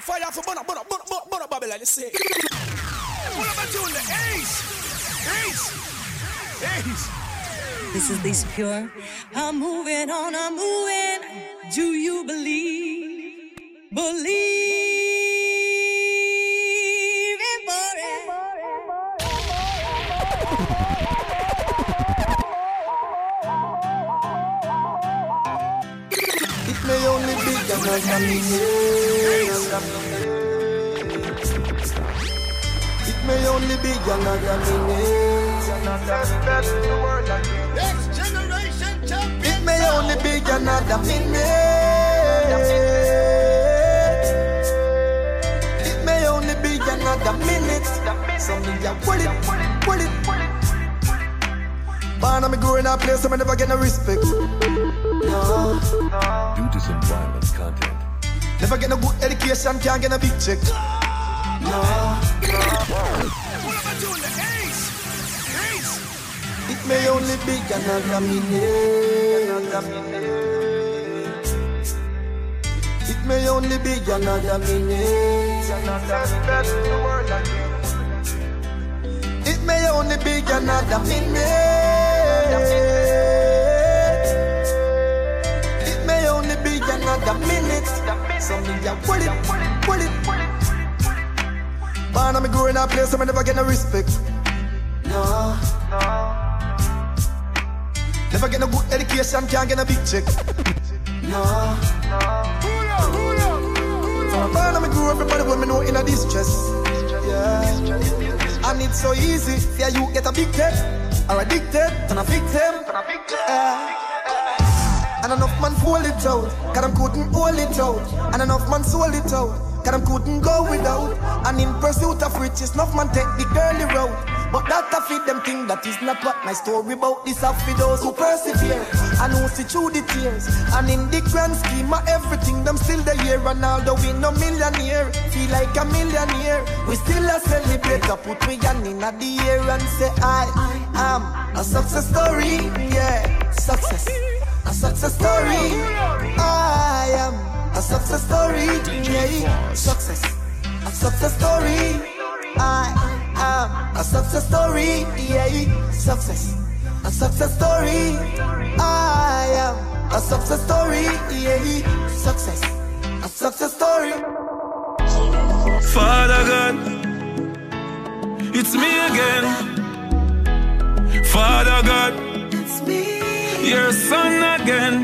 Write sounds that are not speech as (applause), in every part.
Fire for Bona, Bona, Bona, Bona, Bona Babylon, you see. What about you, the Ace? Ace? Ace? This is Lisa Pure. I'm moving on, I'm moving. Do you believe? Believe It may only be another minute. Next generation champion. It may only be another minute. It may only be another minute. So me ya pull it, pull it. Born and me grow in a place so me never get no respect. No. Due to some violent content. Never get no good education, can't get a big check. No. What about you, the Ace? Ace? It may only be another minute. Another minute. It may only be another minute. It may only be another minute. It may only be another minute. So me ya pull it, pull it. Born and me grow in a place so me never get no respect. No. Never get no good education, can't get a big check. (laughs) No. Hula. From a and me grew everybody when me know in a distress. Yeah. And it's so easy, see you get a big tech or addicted and a victim. Yeah. And enough man pull it out, cause them couldn't hold it out. And enough man sold it out, cause them couldn't go without. And in pursuit of riches, enough man take the girly route. But that a fit them thing that is not what my story about. This a for those who persevere and who see through the tears. And in the grand scheme of everything, them still the here. And although we no millionaire, feel like a millionaire. We still a celebrate, a put me hand in the air and say I, I, am a success story. Yeah, success. A success story. I am a success story. Yeah, success. A success story. I am a success story. Yeah, success. A success story. I am a success story. Yeah, success. A success story. Father God, it's me again. Father God, It's me, your son again.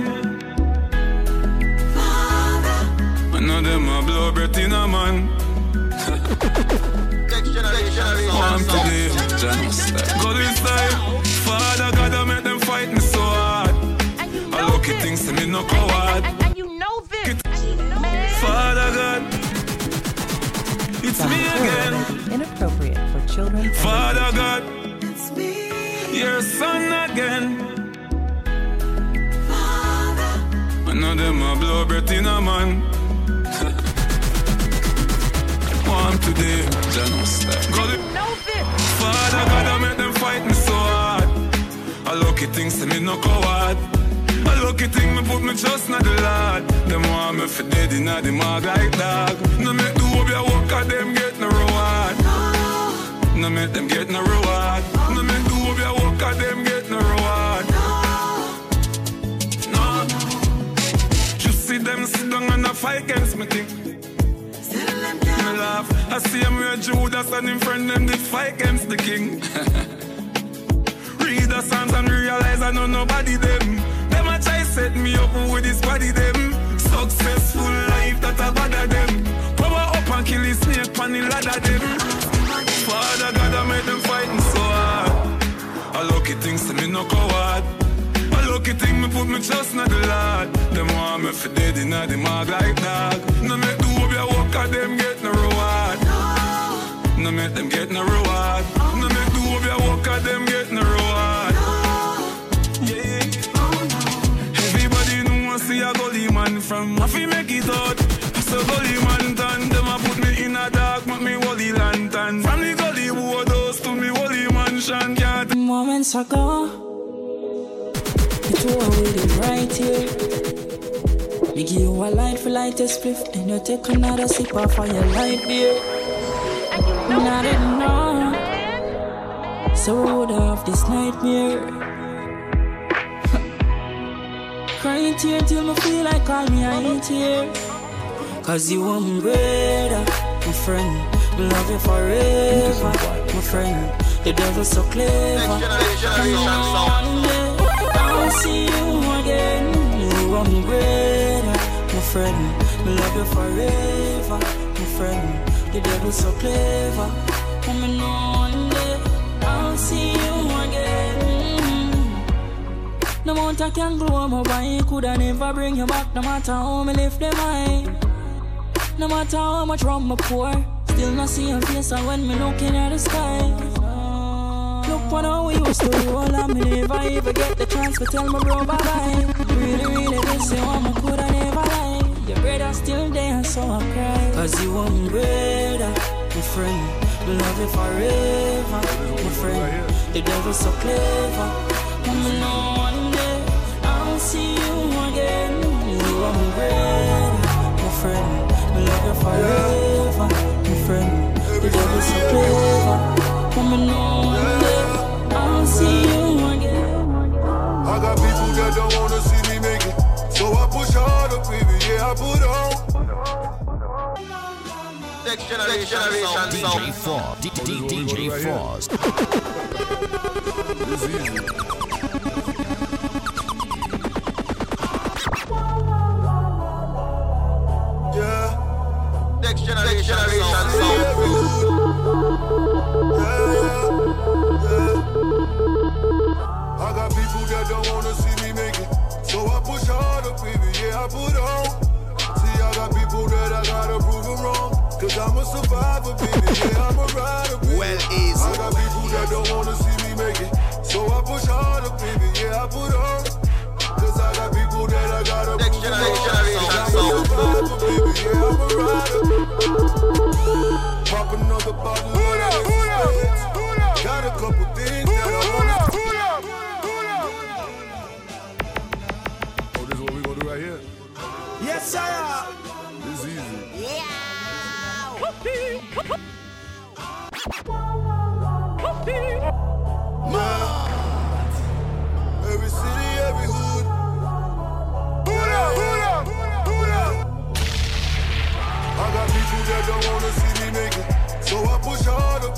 Father. I know them a blow breath in a man. One today, go this time. Father God, I make them fight me so hard. And you I look at things to me no And, coward. and, and you know this. Man. Father God, it's me again. Inappropriate for children. Father God, It's me, your son again. I know them a blow breath in a man. One today, the. Father God, I make them fight me so hard. I lucky things to me no coward. I lucky thing me put me trust in the Lord. Them want me for dead in the mag like dog. No make the hope ya work at them get no reward. No make them get no reward. No make the hope ya work at them get no reward. See them sit down and a fight against me thing. Me laugh. I see him where Judas and him friend them did fight against the king. (laughs) Read the Psalms and realize I know nobody them. Them a try set me up with this body them. Successful life that I bother them. Power up and kill the snake on the ladder them. Father God, I make them fighting so hard. I lucky things to me no coward. Thing me put me trust in the Lord. Them want me for dead in the mag like dog. No make the hope ya work at them get no reward. No make them get no reward. No make the hope ya work at them get no reward. Yeah. Everybody know I see a gully man from I fi make it out. So gully man done them a put me in a dark, make me wally lantern. From the gully wood to me wally mansion, can't Moments ago, you two were waiting right here. Me give you a light for light a spliff, and you take another sip of your light beer. Me not know. So road off this nightmare. (laughs) Crying tear till me feel like all me I ain't here. Cause you are my brother, my friend. Me love you forever, my friend. The devil's so clever. One day I'll see you again. You are my brother, my friend. Me love you forever, my friend. The devil's so clever. And me know one day I'll see you again. No amount I can grow my body coulda never bring you back. No matter how me lift them high. No matter how much rum I pour, still not see your face. And when me looking at the sky, what how we used to roll. And me never even get the chance to tell my bro bye bye. Really, really miss you. and I coulda never lie. Your brother still there, so I cry. Cause you my brother, my friend. Me love you forever, my friend. The devil's so clever. Me know one day I'll see you again. You are my brother, my friend. Me love you forever, my friend. The devil's so clever. Me know one day I'll see you again. I got people that don't wanna see me make it. So I push harder, baby, yeah, I put on. Next generation, DJ Fross. DJ Fross.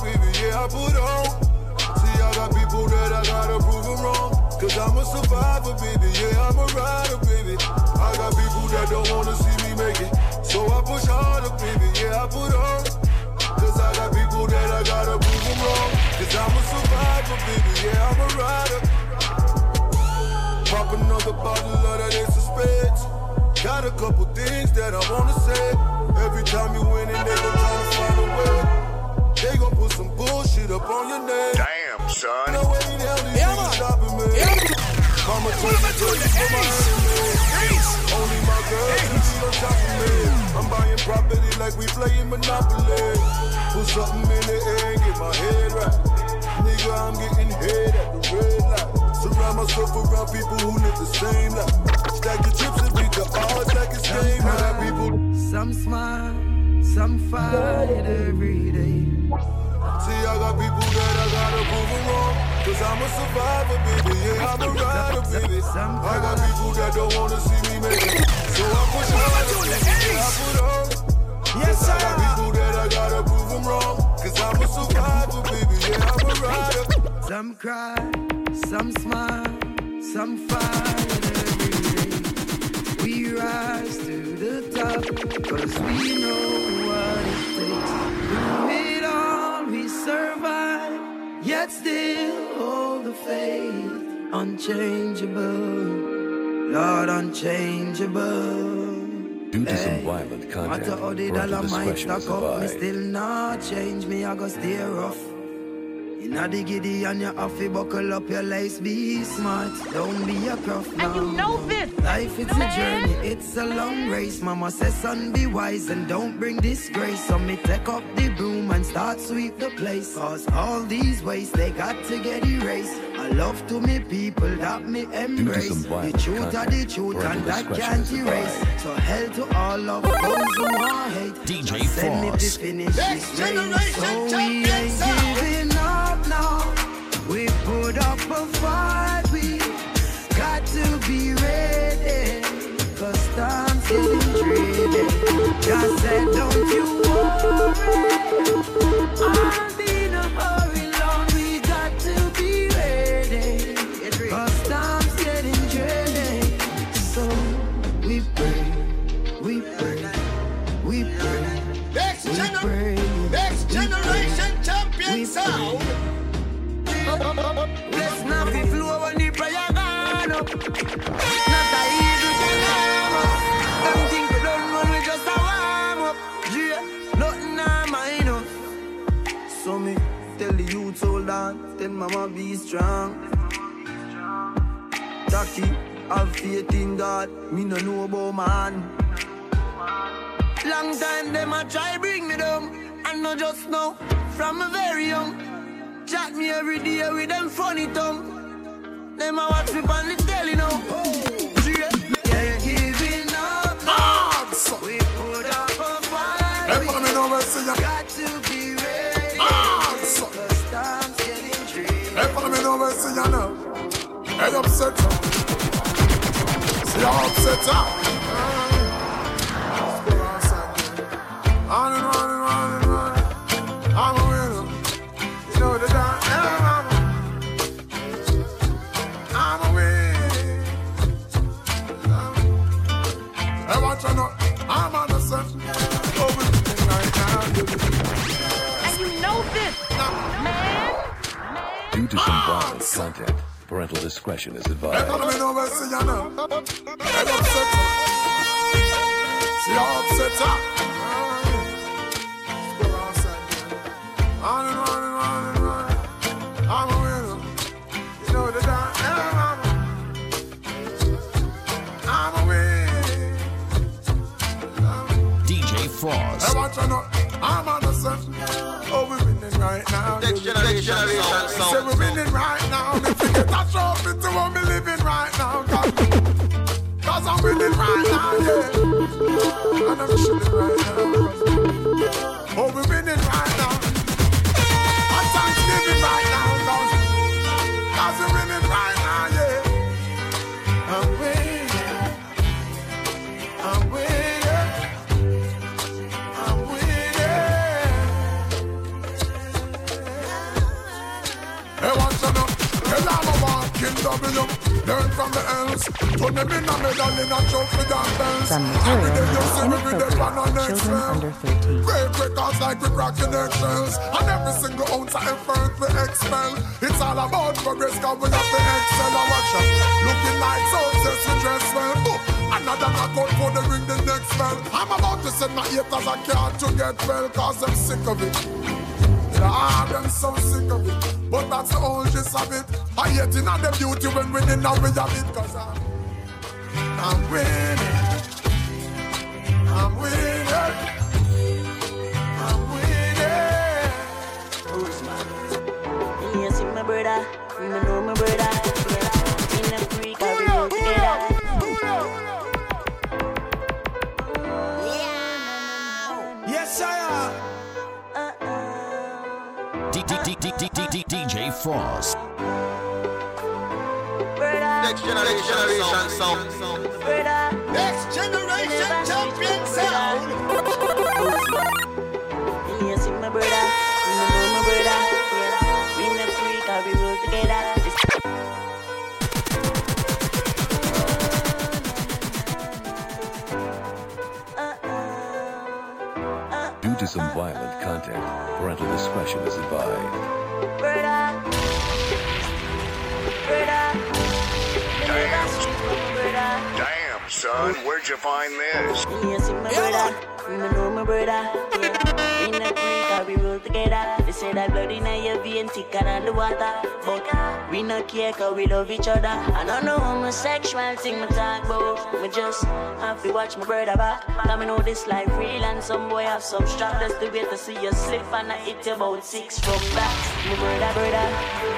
Baby, yeah, I put on. See, I got people that I gotta prove them wrong. Cause I'm a survivor, baby, yeah, I'm a rider, baby. I got people that don't wanna see me make it. So I push harder, baby, yeah, I put on. Cause I got people that I gotta prove them wrong. Cause I'm a survivor, baby, yeah, I'm a rider. Pop another bottle of that ace of spades. Got a couple things that I wanna say. Every time you win it, they gon' try to find a way. They gon' put some bullshit up on your name. Damn, son. No way in hell these Yeah, niggas man. stopping me. Mama told me to for my enemies. Only my girl can be on top of me. I'm buying property like we playing Monopoly. Put something in the air and get my head right. Nigga, I'm getting head at the red light. Surround myself around people who live the same life. Stack your chips and beat the odds like it's game. I people. Some smile, some fight I'm a survivor, baby. Yeah, I'm a rider, baby. I got people that don't wanna see me make it. So I push baby. Yeah, I put on. Yes, I got people that I gotta prove them wrong. Cause I'm a survivor, baby. Yeah, I'm a rider. Some cry, some smile, some fight every day. We rise to the top, cause we know yet still hold the faith. Unchangeable, Lord, unchangeable. Due to some violent Matter content, how the dollar might stack up, me still not change me, I go steer rough. Inna the giddy and you have buckle up your lace, be smart, don't be a prof now. And you know this. Life it's a journey, it's a long race. Mama says, son, be wise and don't bring disgrace. So me take up the broom and start sweep the place. Cause all these ways they got to get erased. I love to me people that me embrace. The truth are the truth and that can't erase. advised. So Hell to all of those who are hate. DJ Send me to finish Next this race. generation So we We put up a fight. We got to be. Just said, don't you worry. From a very young. Chat me every day with them funny tongue. Them a watch me on the telly now. Yeah, yeah, giving up. Odds. We put up a fight. Hey, follow me see ya. Got to be ready. Odds. Cause time's getting tricky. Hey, follow me see ya now. Hey, upset. See how upset her. On and on and to some violent content, parental discretion is advised. DJ Fross. Hey, watch out now. I'm on the set. We're winning right now. Next generation Say sound. we're winning right now. Me forget that trophy to what me living right now. Cause, cause I'm winning right now, yeah. And I'm chilling right now. Oh, we're from the else. Turn them in a medal in a trophy and bells. Some Every day you see me with them on our inappropriate next for children round. under 13. Great records like we cracking eggshells. And every single ounce of effort we expel. It's all about progress, cause we have to excel. I watch out. Looking like success, we dress well. Another knockout for the ring, the next bell. I'm about to send my haters a card to get well, cause I'm sick of it. Yeah, them so sick of it. But that's the whole gist of it. I hate in the beauty when winning now we have it. Cause I'm, I'm winning. I'm winning. I'm? Yes, my brother. DJ Fross. Next generation sound. Next generation champion sound. To some violent content, parental discretion is advised. Brother. Brother. Me never see my brother. Damn, son, where'd you find this? Yes, my brother. me my brother. In the creek, I we roll together. They say that blood in your vein thicker than the water. But we no care cause we love each other. I don't know homosexual thing me talk about. Me just have to watch my brother back. Cause me know this life real and some boy have some strap. That's the way to see you slip and I hit you about six from back. My brother, brother,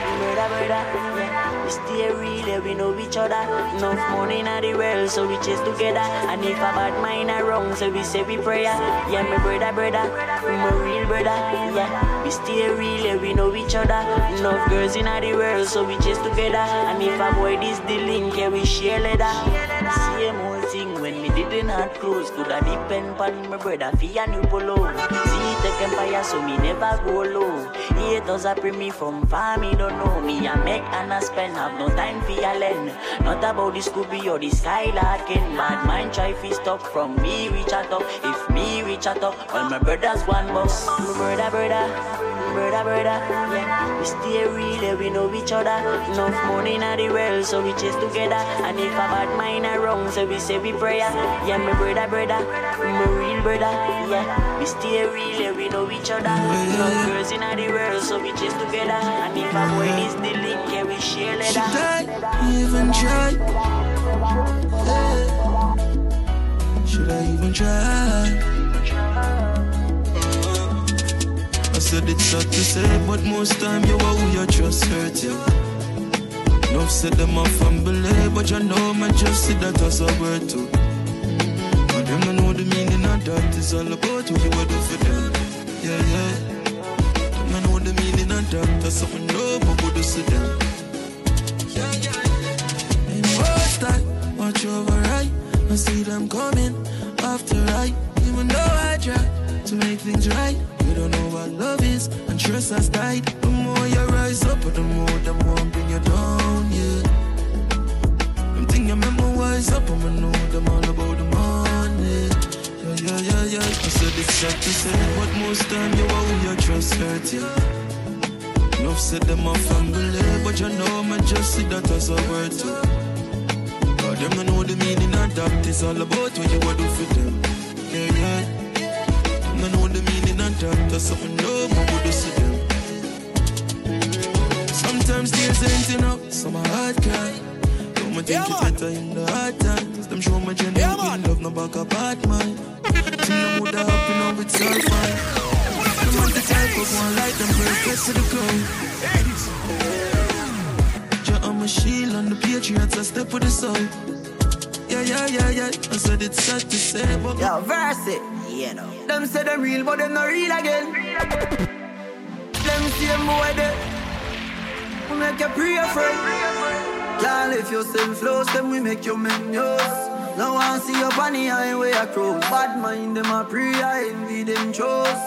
my brother, brother. Yeah. We stay real, yeah, we know each other. Enough money in the world, so we chase together. And if a bad mind are wrong, so we say we prayer. Yeah, my brother, brother, my real brother. Yeah, we stay real, yeah, we know each other. Enough girls in the world, so we chase together. And if a boy this the link, yeah, we share leather. Same old thing when me didn't have clothes, could I depend on my brother for a new polo. See, take empire, so me never go low. Haters a bring me from far, me don't know me. I make and I spend, have no time for your lend. Not about the Scooby or the Skylarking. Bad mind try fi stop from me reach a top. If me reach a top, all my brothers one boss. My brother, brother, brother, brother. Yeah, we stay real, we know each other. Enough money in the world, so we chase together. And if a bad mind are wrong, so we say we prayer. Yeah, my brother, brother, my real brother. Yeah, we stay real, we know each other. Enough girls in the world, so we chase together. And if a boy is the link, yeah, we share leather. Should I even try? Yeah. Should I even try? Said it's hard to say, but most time you are who you trust hurt you. Enough said them off and believe, eh, but you know man just see that as a word too. And them don't know the meaning of that. It's all about what you would do for them. Yeah, yeah. Them don't know the meaning of that. That's something no but would do to them. Yeah, yeah. And watch that, watch over right. I see them coming after right. Even though I try to make things right, you don't know what love is, and trust has died. The more you rise up, the more them won't bring you down, yeah. Them thing you memorize up, I'ma know them all about the money. Yeah, yeah, yeah, yeah. I said it's sad to say, but most time you are who you trust hurt you. Enough said them off believe, but you know man just see that as a word too. God, them don't know the meaning of that. It's all about what you do for them. Yeah, yeah. Meaning of that. That's something no more would do them. Sometimes tears ain't enough, so my heart cry. Don't me think Yeah, it better in the hard times. Them show my genuine love, no back apart, man. Think them would have happy now it's all fine. Them want the type of one like them first get to the ground. Jah on my shield on the patriots, I step with the soul. Yeah, yeah, yeah, yeah. I said it's sad to say, but Yo, verse it. You know. Them say them real, but them not real again. Them same boy there. We make you pray, friend. Can't lift yourself close, then we make you menus. No one see your bunny highway across. Bad mind, them a pray, I envy them chose.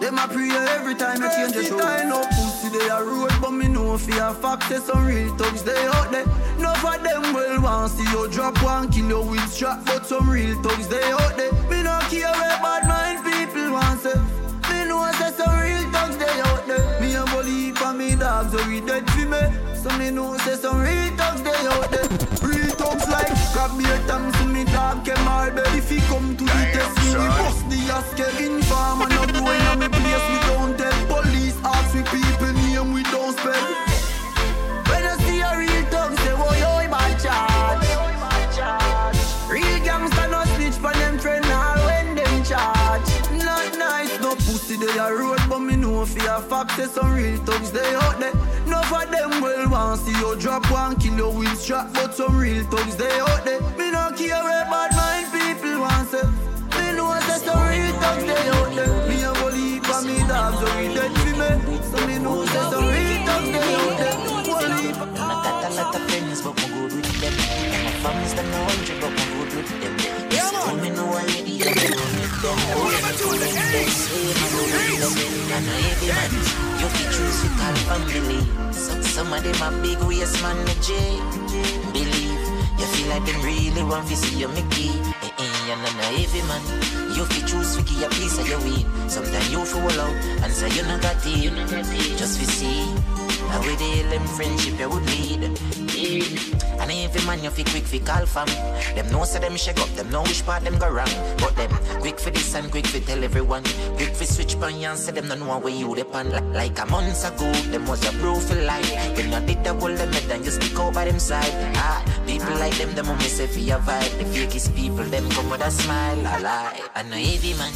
Them a pray every time you change the show. I know pussy they a road, but me know for a fact say some real thugs they out there. No for them well want see you drop one kill you with strap, but some real thugs they out there. Me no care where bad mind people want say. Me know say some real thugs they out there. Me a believe for me dogs, so we dead for me. So me know say some real thugs they out there. Real thugs like grab me a time so me dog can my bed. If he come to the test, me we bust the ass Kevin Farm and no boy in me place. We don't tell police, ask we people name we don't spell. When I see a real thug, say oh yo bad charge. Real gangsta no snitch for them friend all when them charge. Not nice, no pussy they a road, but me know for a fact say some real thugs they out there. No for them well want see you drop one kill you with strap, but some real thugs they out there. Me no care bad mind people want say. Me know say some real thugs they out there. Me a believe for me dogs, so we dead So. I got a lot of friends, but I'm good with them. My family's a hundred, but I'm good with them. I I big waist man, J. Believe, you feel like them really want fi see you, Mickey. Eh, eh, you're not a heavy man. You fi choose fi give a piece of your weed. Sometimes you fi out and say you not got it. Just fi see. How we deal in friendship you would lead. And every man you fi quick fi call fam. Them know say them shake up, them know which part them go wrong. But them quick for this and quick fi tell everyone. Quick fi switch pan and say them no know where you depend. Like, a month ago, them was a bro for life. When you did the hold them head and you stick out by them side. Ah, people like them, them only say fi a vibe. The fakest people, them come with a smile. I lie. Know heavy man,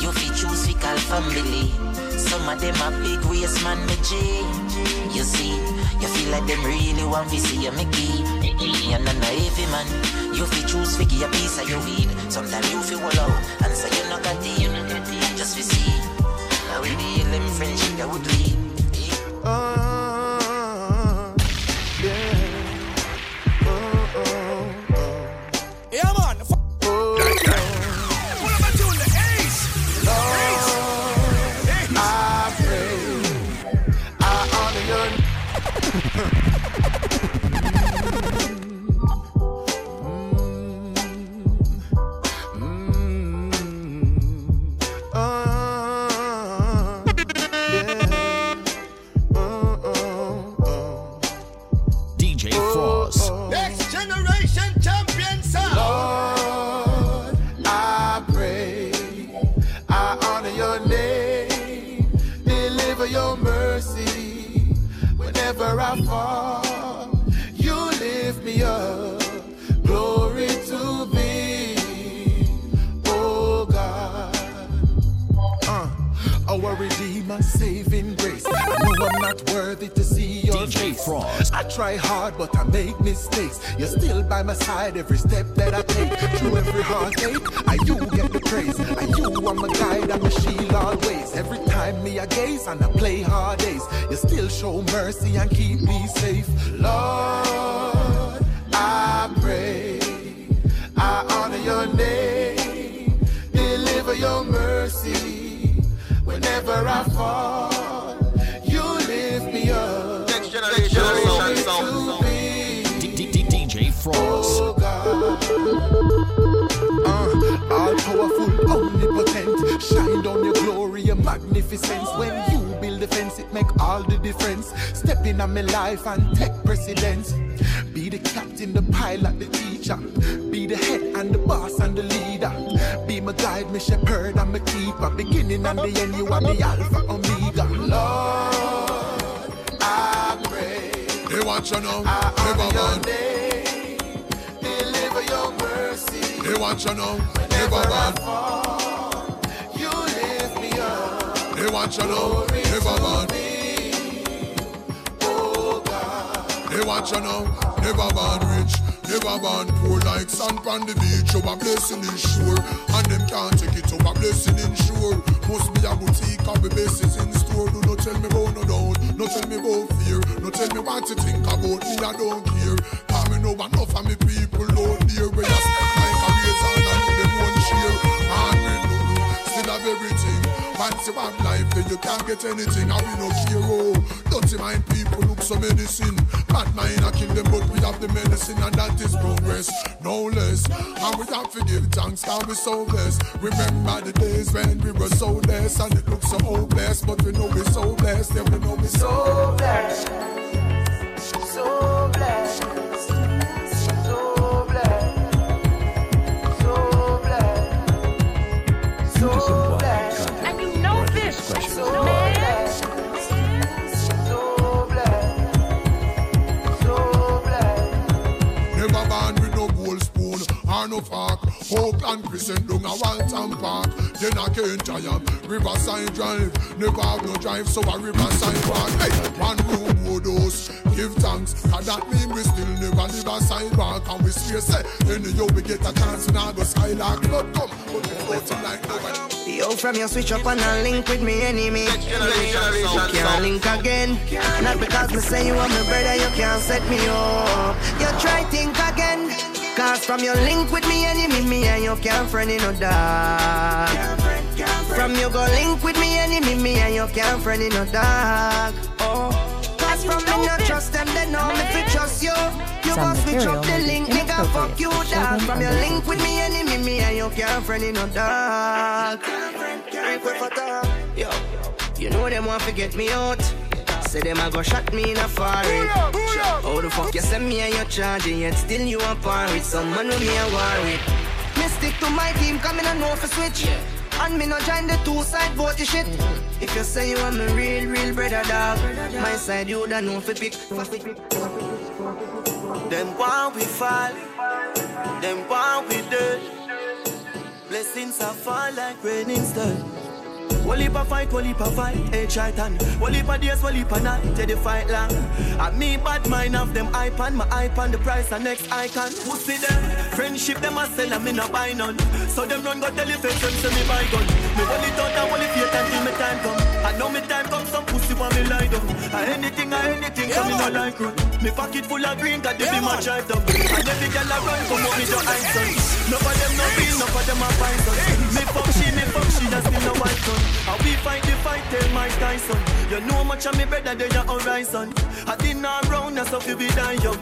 you fi choose fi call family. Some of them a big waist man, me G. You see, you feel like them really want to see you, me key. And I'm a heavy man. You fi choose fi give a piece of your weed. Sometimes you fi wall out and say you not got the it. Just fi see how we deal them friendship that would lead. Uh, and you are the Alpha Omega. Lord, I pray. They want you know, I honor your name, deliver your mercy. They want you know, never fall, you lift me up. They want you know, never man. oh God. They want you know, never born rich, never born poor like sand on the beach. Our blessing is sure, and them can't take it. Our blessing sure. Must be a boutique of the bases in store. Do not tell me about no doubt, no tell me about fear, no tell me what to think about me. I don't care. Cause me know enough of me people out there where you step like a razor and know them one share. And we know still have everything. You have life, then you can't get anything. And we no. Oh, dirty mind people look so medicine. Bad mind I kill them, but we have the medicine, and that is progress, no less. And we have to give thanks, cause we so blessed. Remember the days when we were so less, and it looked so hopeless, but we know we're so blessed. Yeah, we know we're so So blessed, so blessed, so blessed, so blessed, so blessed, no fork. Hope and Crescent down a Waltham Park. Then I can't giant Riverside Drive. Never have no drive, so a Riverside Walk. Hey, one room house. Give thanks, cause that mean we still never live a sidewalk. And we swear say, any yo we get a chance, not go skylark. Blood come, but we floating like nobody. Yo, from your switch up and a link with me enemy. You can't link again. Not because me say you are my brother, you can't set me up. You try think again. Cause from your link with me enemy, me and you can't friend in no dark. From you go link with me enemy, me and you can't friend in no dark. Oh. Cause from me not trust them, they know me fi trust you. You Some go switch material up the link, nigga, fuck you, inappropriate for dog. From your under link with me enemy, me and you can't friend in no dark. Yo, you know them want to get me out. Say them a go shot me in a foreign. How the fuck you send me and you charging yet still you a par with someone who me a war with. Me stick to my team, come in and know for switch. And me no join the two side vote shit. If you say you want me real, real brother dog, my side you don't know for pick. Them want we fall, them want we dead. Blessings are fall like rain instead. Heap a fight, one heap a fight, hey Triton. One heap a days, one heap a night, till the fight long. And me bad mind of them iPad, my iPad, the price and next icon. Who see them? Friendship them a sell and me no buy none. So them run go tell if it's them me buy gun. Me hold it out and hold it fate until me time come. I know me time come, some pussy want me lie down. And anything, or anything, come me no like run. Me pocket full of green, cause they be my drive down. And every girl I run, come up me to ice son. None of them no feel, none of them a find son. Me fuck she, me fuck she, that's still no white son. How we fight the fight, tell Mike Tyson. You know much of me better than your horizon. I did not round, that's how you be dying young.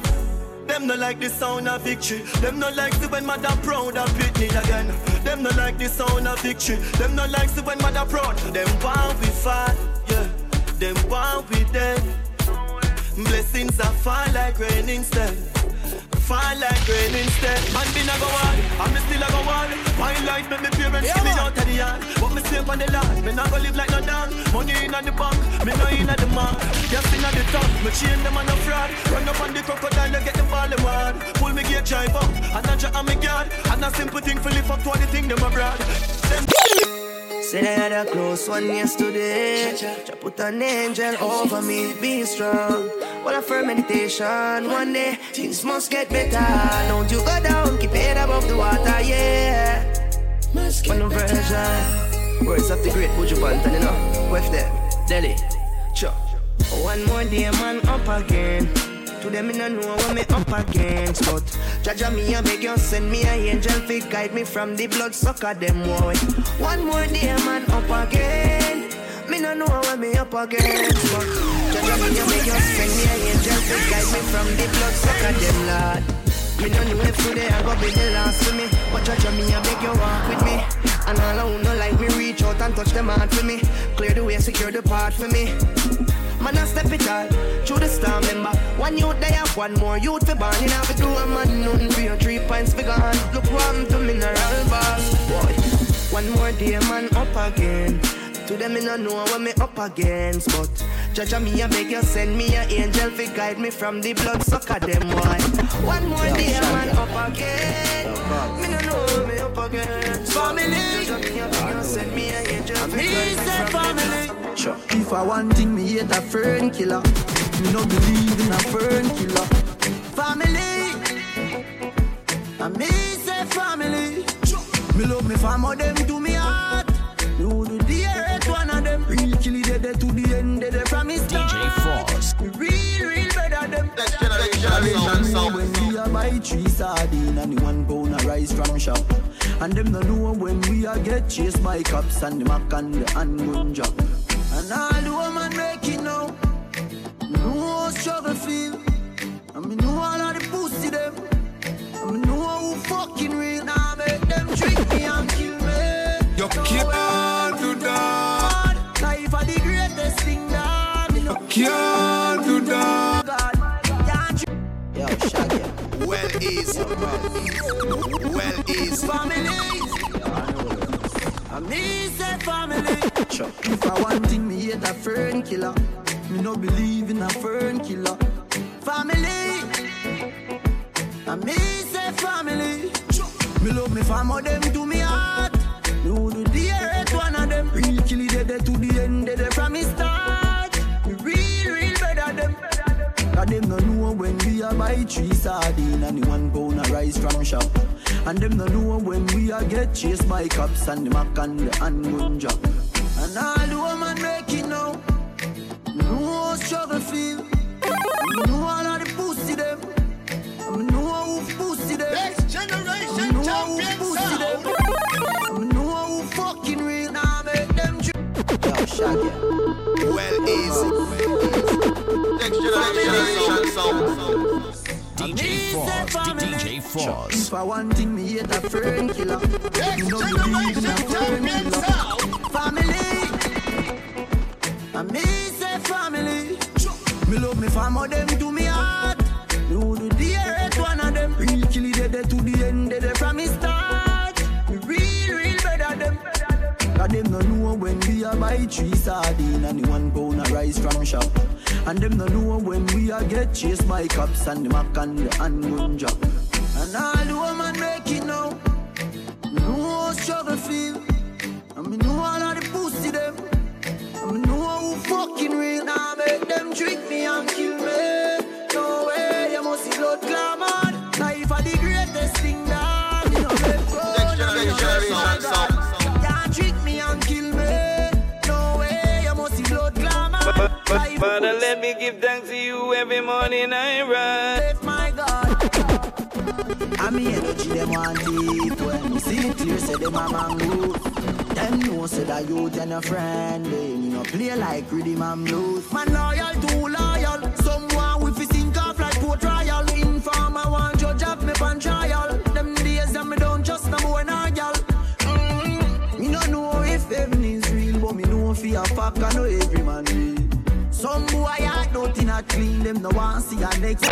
Them no like the sound of victory. Them no like the when mother proud of Pitney again. Them no like the sound of victory. Them no like the when mother proud. Them want we fight, yeah. Them want we dead. Blessings are fall like rain instead. Fall like rain instead. Man been a go on, me still a go on. My life make me parents yeah, give me out of the yard. But me safe on the land, me not go live like no dog. Money in the bank, me no in the mark. Just in the top, me chain them on a fraud. Run up on the crocodile, you get the ball them hard. Pull me gear drive up, and I jack on me guard. And a simple thing for lift up to the thing them abroad. Them Say they had a close one yesterday. Just put an angel over me, be strong. Well, a firm meditation. One day things must get better. Don't you go down, keep head above the water, yeah. One version. Words of the great Buju Banton, you know. With them, Delhi, Chuck. One more day, man, up again. To them, me no know what me up against, but Jaja me a beg you send me a angel fi guide me from the blood sucker them boy. One more day, man, up again. Me no know what me up against, but Jaja me a beg you send me a angel fi guide me from the blood sucker them lad. Me no know if today I go be the last for me, but Jaja me a beg you walk with me. And all I who no like me reach out and touch them heart for me. Clear the way, secure the path for me. Man, I step it all through the storm, member. One youth they have one more youth for born. You know, we do a man, nothing for your three pints for gone. Look happened to mineral. Boy, one more day, man, up again. To them, me no know what me up against, but Judge me, I beg you send me an angel to guide me from the blood sucker them boy. One more day, man, up again. Me no know me. Family. I send me an the family. Sure. If I want thing, me hate a fern killer. Me no believe in a fern killer. Family, and me say family. Me love me family, them to me heart. Me would do the earth one of them. Real kill it dead to the end, dead from his DJ Fross. Real, real better them. Next generation sound. When we a buy three sardine and the one pound of rice from shop. And them no know when we a get chased by cops and the mac and the handgun job. And all the woman make it now. Me know how struggle feel. And me know all of the pussy them. And me know who fucking real. Now make them trick me and kill me. You can't do that. Life are the greatest thing that know. Can't do that. You? Yo, Shaggy. Easy. Well easy. Family. Me say family. If I want thing, me hate a fern killer. Me no believe in a fern killer. Family. Me say family. Me love me family, them to me heart. Me would do the earth one of them. Real kill it dead to the end, dead from me start. Cause them no know when we a buy three sardine and the one pound of rice from shop. And them no know when we a get chased by cops and the mac and the handgun job. And all the woman make it now. How struggle feel. Know all of the pussy them. Me know who pussy them. Next generation know who champion pussy them. Me know who fucking real. Now make them drink. Yo, Shaggy. Well easy. DJ Fross. DJ Fross. If I want thing, me hate a fern killer. Me no believe in a Generation fern champion killer. sound. Family. And me say family. One of them to me heart. Do the one of them. Real kill it dead to the end, dead from the start. No know when we are buy three sardine and one pound of rice from shop. And them no know when we are get chased by cops and the mac and the handgun job. And all the woman make it now. Me know how struggle feel. And me know all of the pussy them. And me know who fucking real. Now make them trick me and kill me. No way, you must see blood glamour. Life are the greatest thing But, Father, let me give thanks to you every morning I rise. my God. And me energy them want it when me see it clear say them a mango. Them know say that you and a friend they me no play like rhythm and blues. Man loyal too loyal. Someone with his sink off like Port Royal. Informer want judge up me pan trial. Them days that me don't trust no boy nor girl. Mm, Me no know if heaven is real, but me know fi a fuck I know every man real. Some boy heart nothing a clean, them no want see a next.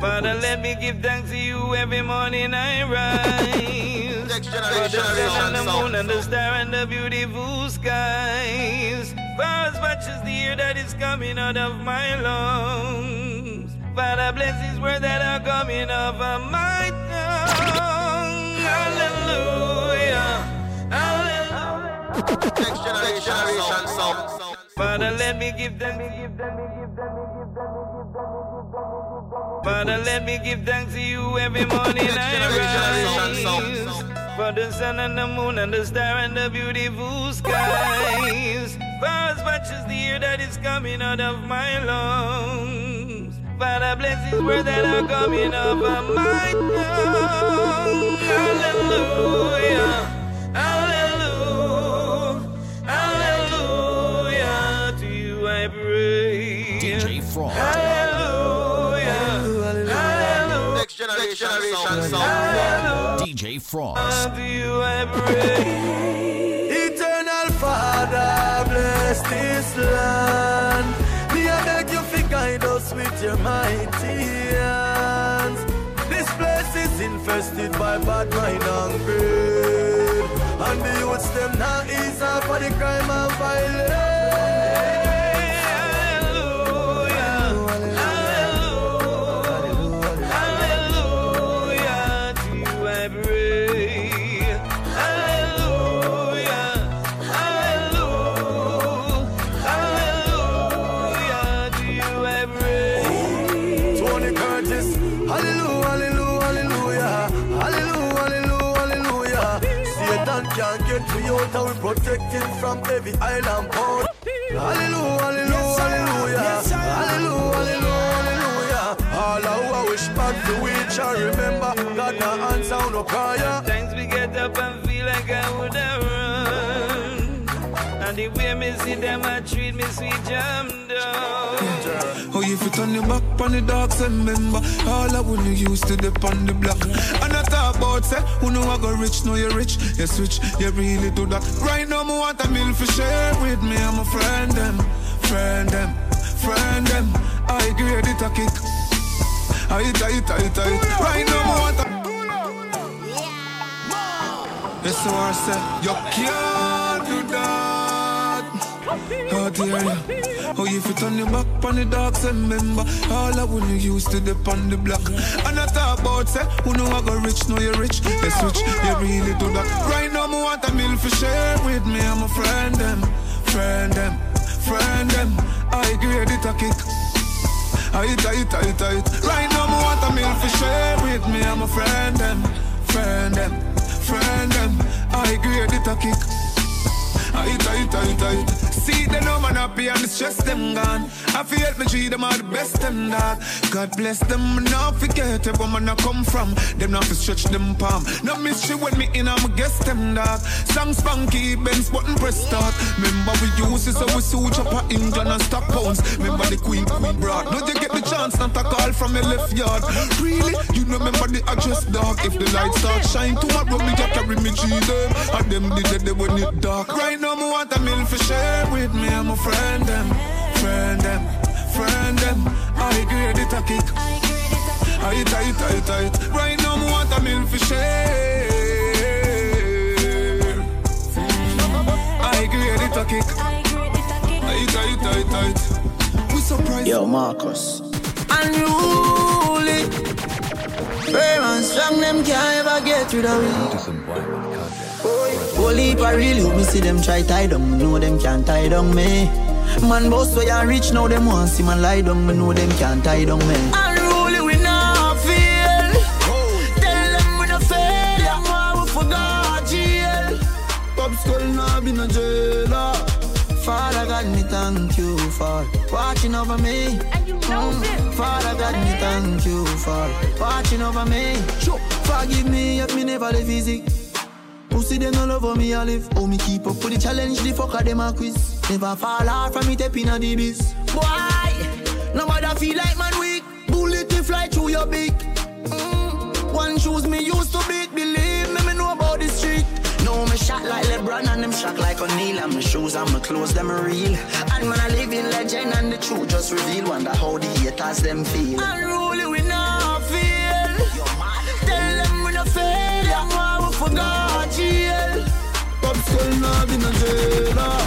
Father, let me give thanks to you every morning I rise. Next For the sun and the moon and the star and the beautiful skies. For as much as the air that is coming out of my lungs. Father, bless these words that are coming off of my tongue. Hallelujah. Hallelujah. Next generation sound. Father, let me give them. Give them, we give them, give them. Father, let me give thanks to you every (laughs) morning I rise. For the sun and the moon and the star and the beautiful skies. For as much as the air that is coming out of my lungs. Father, bless these words that are coming out of my tongue. Hallelujah. DJ Hallelujah. Hallelujah. Next generation sound. DJ Fross. To you I. Eternal Father, bless this land. Me I beg you to guide us with your mighty hands. This place is infested by bad mind and greed, and the youths them not ease up for the crime and violence. You till we protect him from every island port. Hallelujah, hallelujah, hallelujah, hallelujah, hallelujah, hallelujah. All I wish back to which I remember, God now answer no prayer. Sometimes we get up and feel like I would have the way me see them, I treat me sweet jam down. Oh, if you turn your back on the dogs, remember all I when you used to dip on the block. And I talk about say, who know I go rich, know you rich, you switch, you really do that. Right now, me want a meal for share with me, I'm a friend them, friend them, friend them. I grade it a kick. I hit, I hit, I hit, I hit. Right now, me want a. Yes, so I say, you can't do that. How dare you? Oh, if you turn your back on the dogs, remember all I when you used to dip on the block. And I talk about say, who know I go rich, know you're rich. You switch, you really do that. Right now, me want a meal for share with me. I'm a friend them, friend them, friend them. I grade it a kick. I hit, I hit, I hit, I hit. Right now, me want a meal for share with me. I'm a friend them, friend them, friend them. I grade it a kick. I hit, I hit, I hit, I hit. See the no man happy and stress them gone. I feel me treat them all the best them that. God bless them, now forget where woman I come from. Them not to stretch them palm. No mystery when me in, I'ma guess them that. Song spunky, Benz button press start. Remember we use this so we suit up a England and stock pounds. Remember the queen, queen broad. No, you get the chance not to call from your left yard. Really? You know remember the address dog. If the lights start shine tomorrow, me just carry me G them. And them did it, they when it dark. Right now, me want a meal for share with me. I'm a friend them, friend them, friend them. I grade it a kick. I tight, tight, tight. Right now, me want a meal for share. I grade it a kick. I tight, tight, tight. We surprised. Yo, Marcus. Unruly. Firm and strong, them can't ever get rid of me. Holy if I really hope me see them try tie down, know them can't tie down me. Man, boss, so you rich now, them want see man lie down, me know them can't tie down me. Unruly, we not feel. Tell them we not fail, them want we forgot jail. Pop skull now be no jailer. Father God, me thank you for watching over me. And you know mm. Father God, me thank you for watching over me. Sure. Forgive me if me never live easy. Pussy them no love me a live. Oh me keep up with the challenge, the fucker them a quiz. Never fall off from me tapping a the biz. Boy, nobody feel like man weak. Bullet to fly through your beak. Mm. One shoes me used to beat. Believe me, me know about the street. No, me shot like LeBron and them shot like O'Neal. And my shoes and my clothes, them real. And man, I live in legend and the truth just reveal. Wonder how the haters them feel. Unruly, we not feel. Tell them we not fail. Them why we forgot. Pop skull now be no jailer.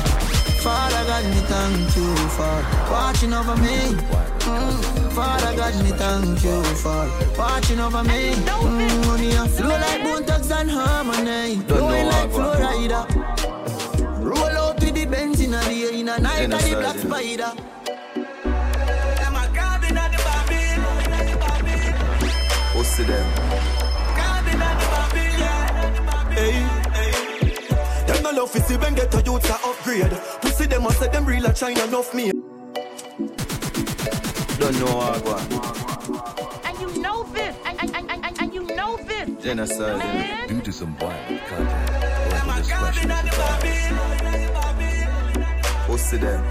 Father God, me thank you for watching over me. Mm. Father God, me thank you for watching over me. Mm. Money a flow like bone thugs and harmony. Blowing like Florida. Roll out with the Benz in a day, in a night of the black spider. Them a cabin at the Babylon. Pussy them. Cabin at the Babylon. Hey, hey. Them no love to see when get a youth to upgrade. Pussy them a say them real a China enough me. Don't know how I go. And you know this. And, and, and, and, and you know this. Genocide. Man. Due to some violent content, parental discretion. Pussy them.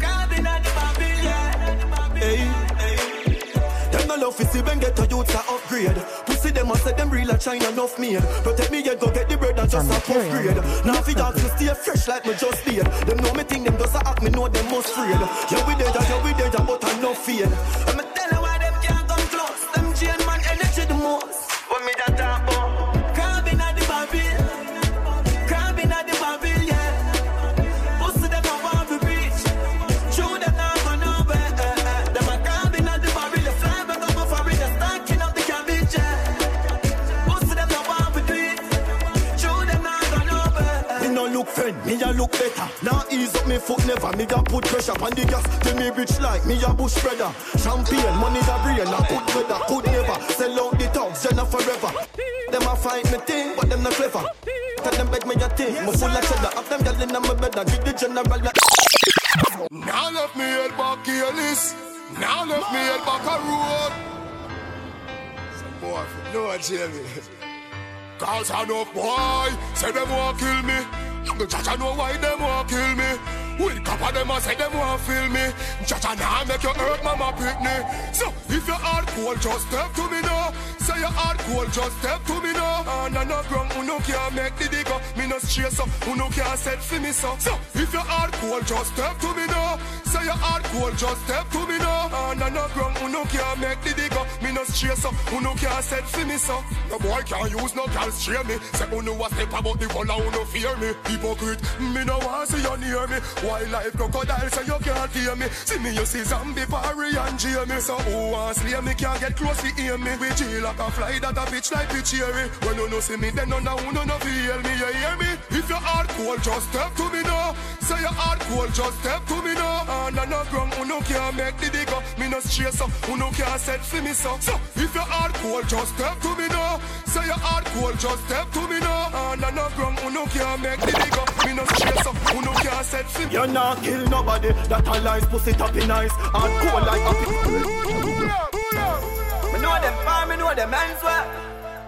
Cabin at the Babylon. Hey, Them love to see when get a youth to upgrade. Pussy them a say them real a China enough me. Protect me, yeah, go get the bread and just a puff grade. Now fi ask to stay fresh like me just did. Them know me think them just a act, me know them must afraid. Yeah we there, yeah we there, but I no fear. I'ma tell me a look better. Now ease up me foot never, me a put pressure on the gas. Tell me rich like me a bush spreader. Champagne, money the brain, I put weather. Could never sell out the dogs, Jenna forever. Them a fight me thing, but them not clever. Tell them beg me a thing, me full of cheddar. Have them gyal inna my bed, and give the general like. Now left me head back careless. Now left me head back a road. Boy no Jamie. Cause I know boy, say them want kill me. The judge I know why them want kill me. Will couple of them a say them want feel me. I now make you hurt mama pitney. So if your heart cold, just step to me now. Say your heart cold, just step to me now. And I no ground, who no can't make the digger. Me no stress up, who no can't set for me so. So if your heart cold, just step to me now. Say your heart cold, just step to me now. And I no ground, who no can't make the digger. Me no stress up, who no can't set for me so. No boy can't use no girl strain me. Say who no a step about the wall, who no fear me. Hypocrite, me no want see you near me. Wildlife crocodile, say you can't hear me. See me, you see zombie, Barry and Jamie. So who wants slay me can't get close to hear me. We chill like a fly that a bitch like pitch cherry. When you no see me, then none of who no feel me. You hear me? If your heart cold, just step to me now. Say your heart cold, just step to me now. And I no ground, who no can't make the digger. Me no stress up, who no can't set for me so. So if your heart cold, just step to me now. Say your heart cold, just step to me now. And I no ground, who no can't make the digger. Me no stress up, who no can't set for me. You not kill nobody. That a lies, pussy tapping nice. And cold like a Me know them farm, me know them wet.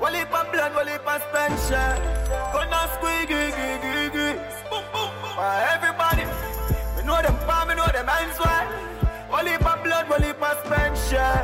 Wall heap of blood, wall heap of spencer. Gonna squeaky, gee, gee, everybody, me know them farm, me know them wet. Wall heap of blood, wall heap of spencer.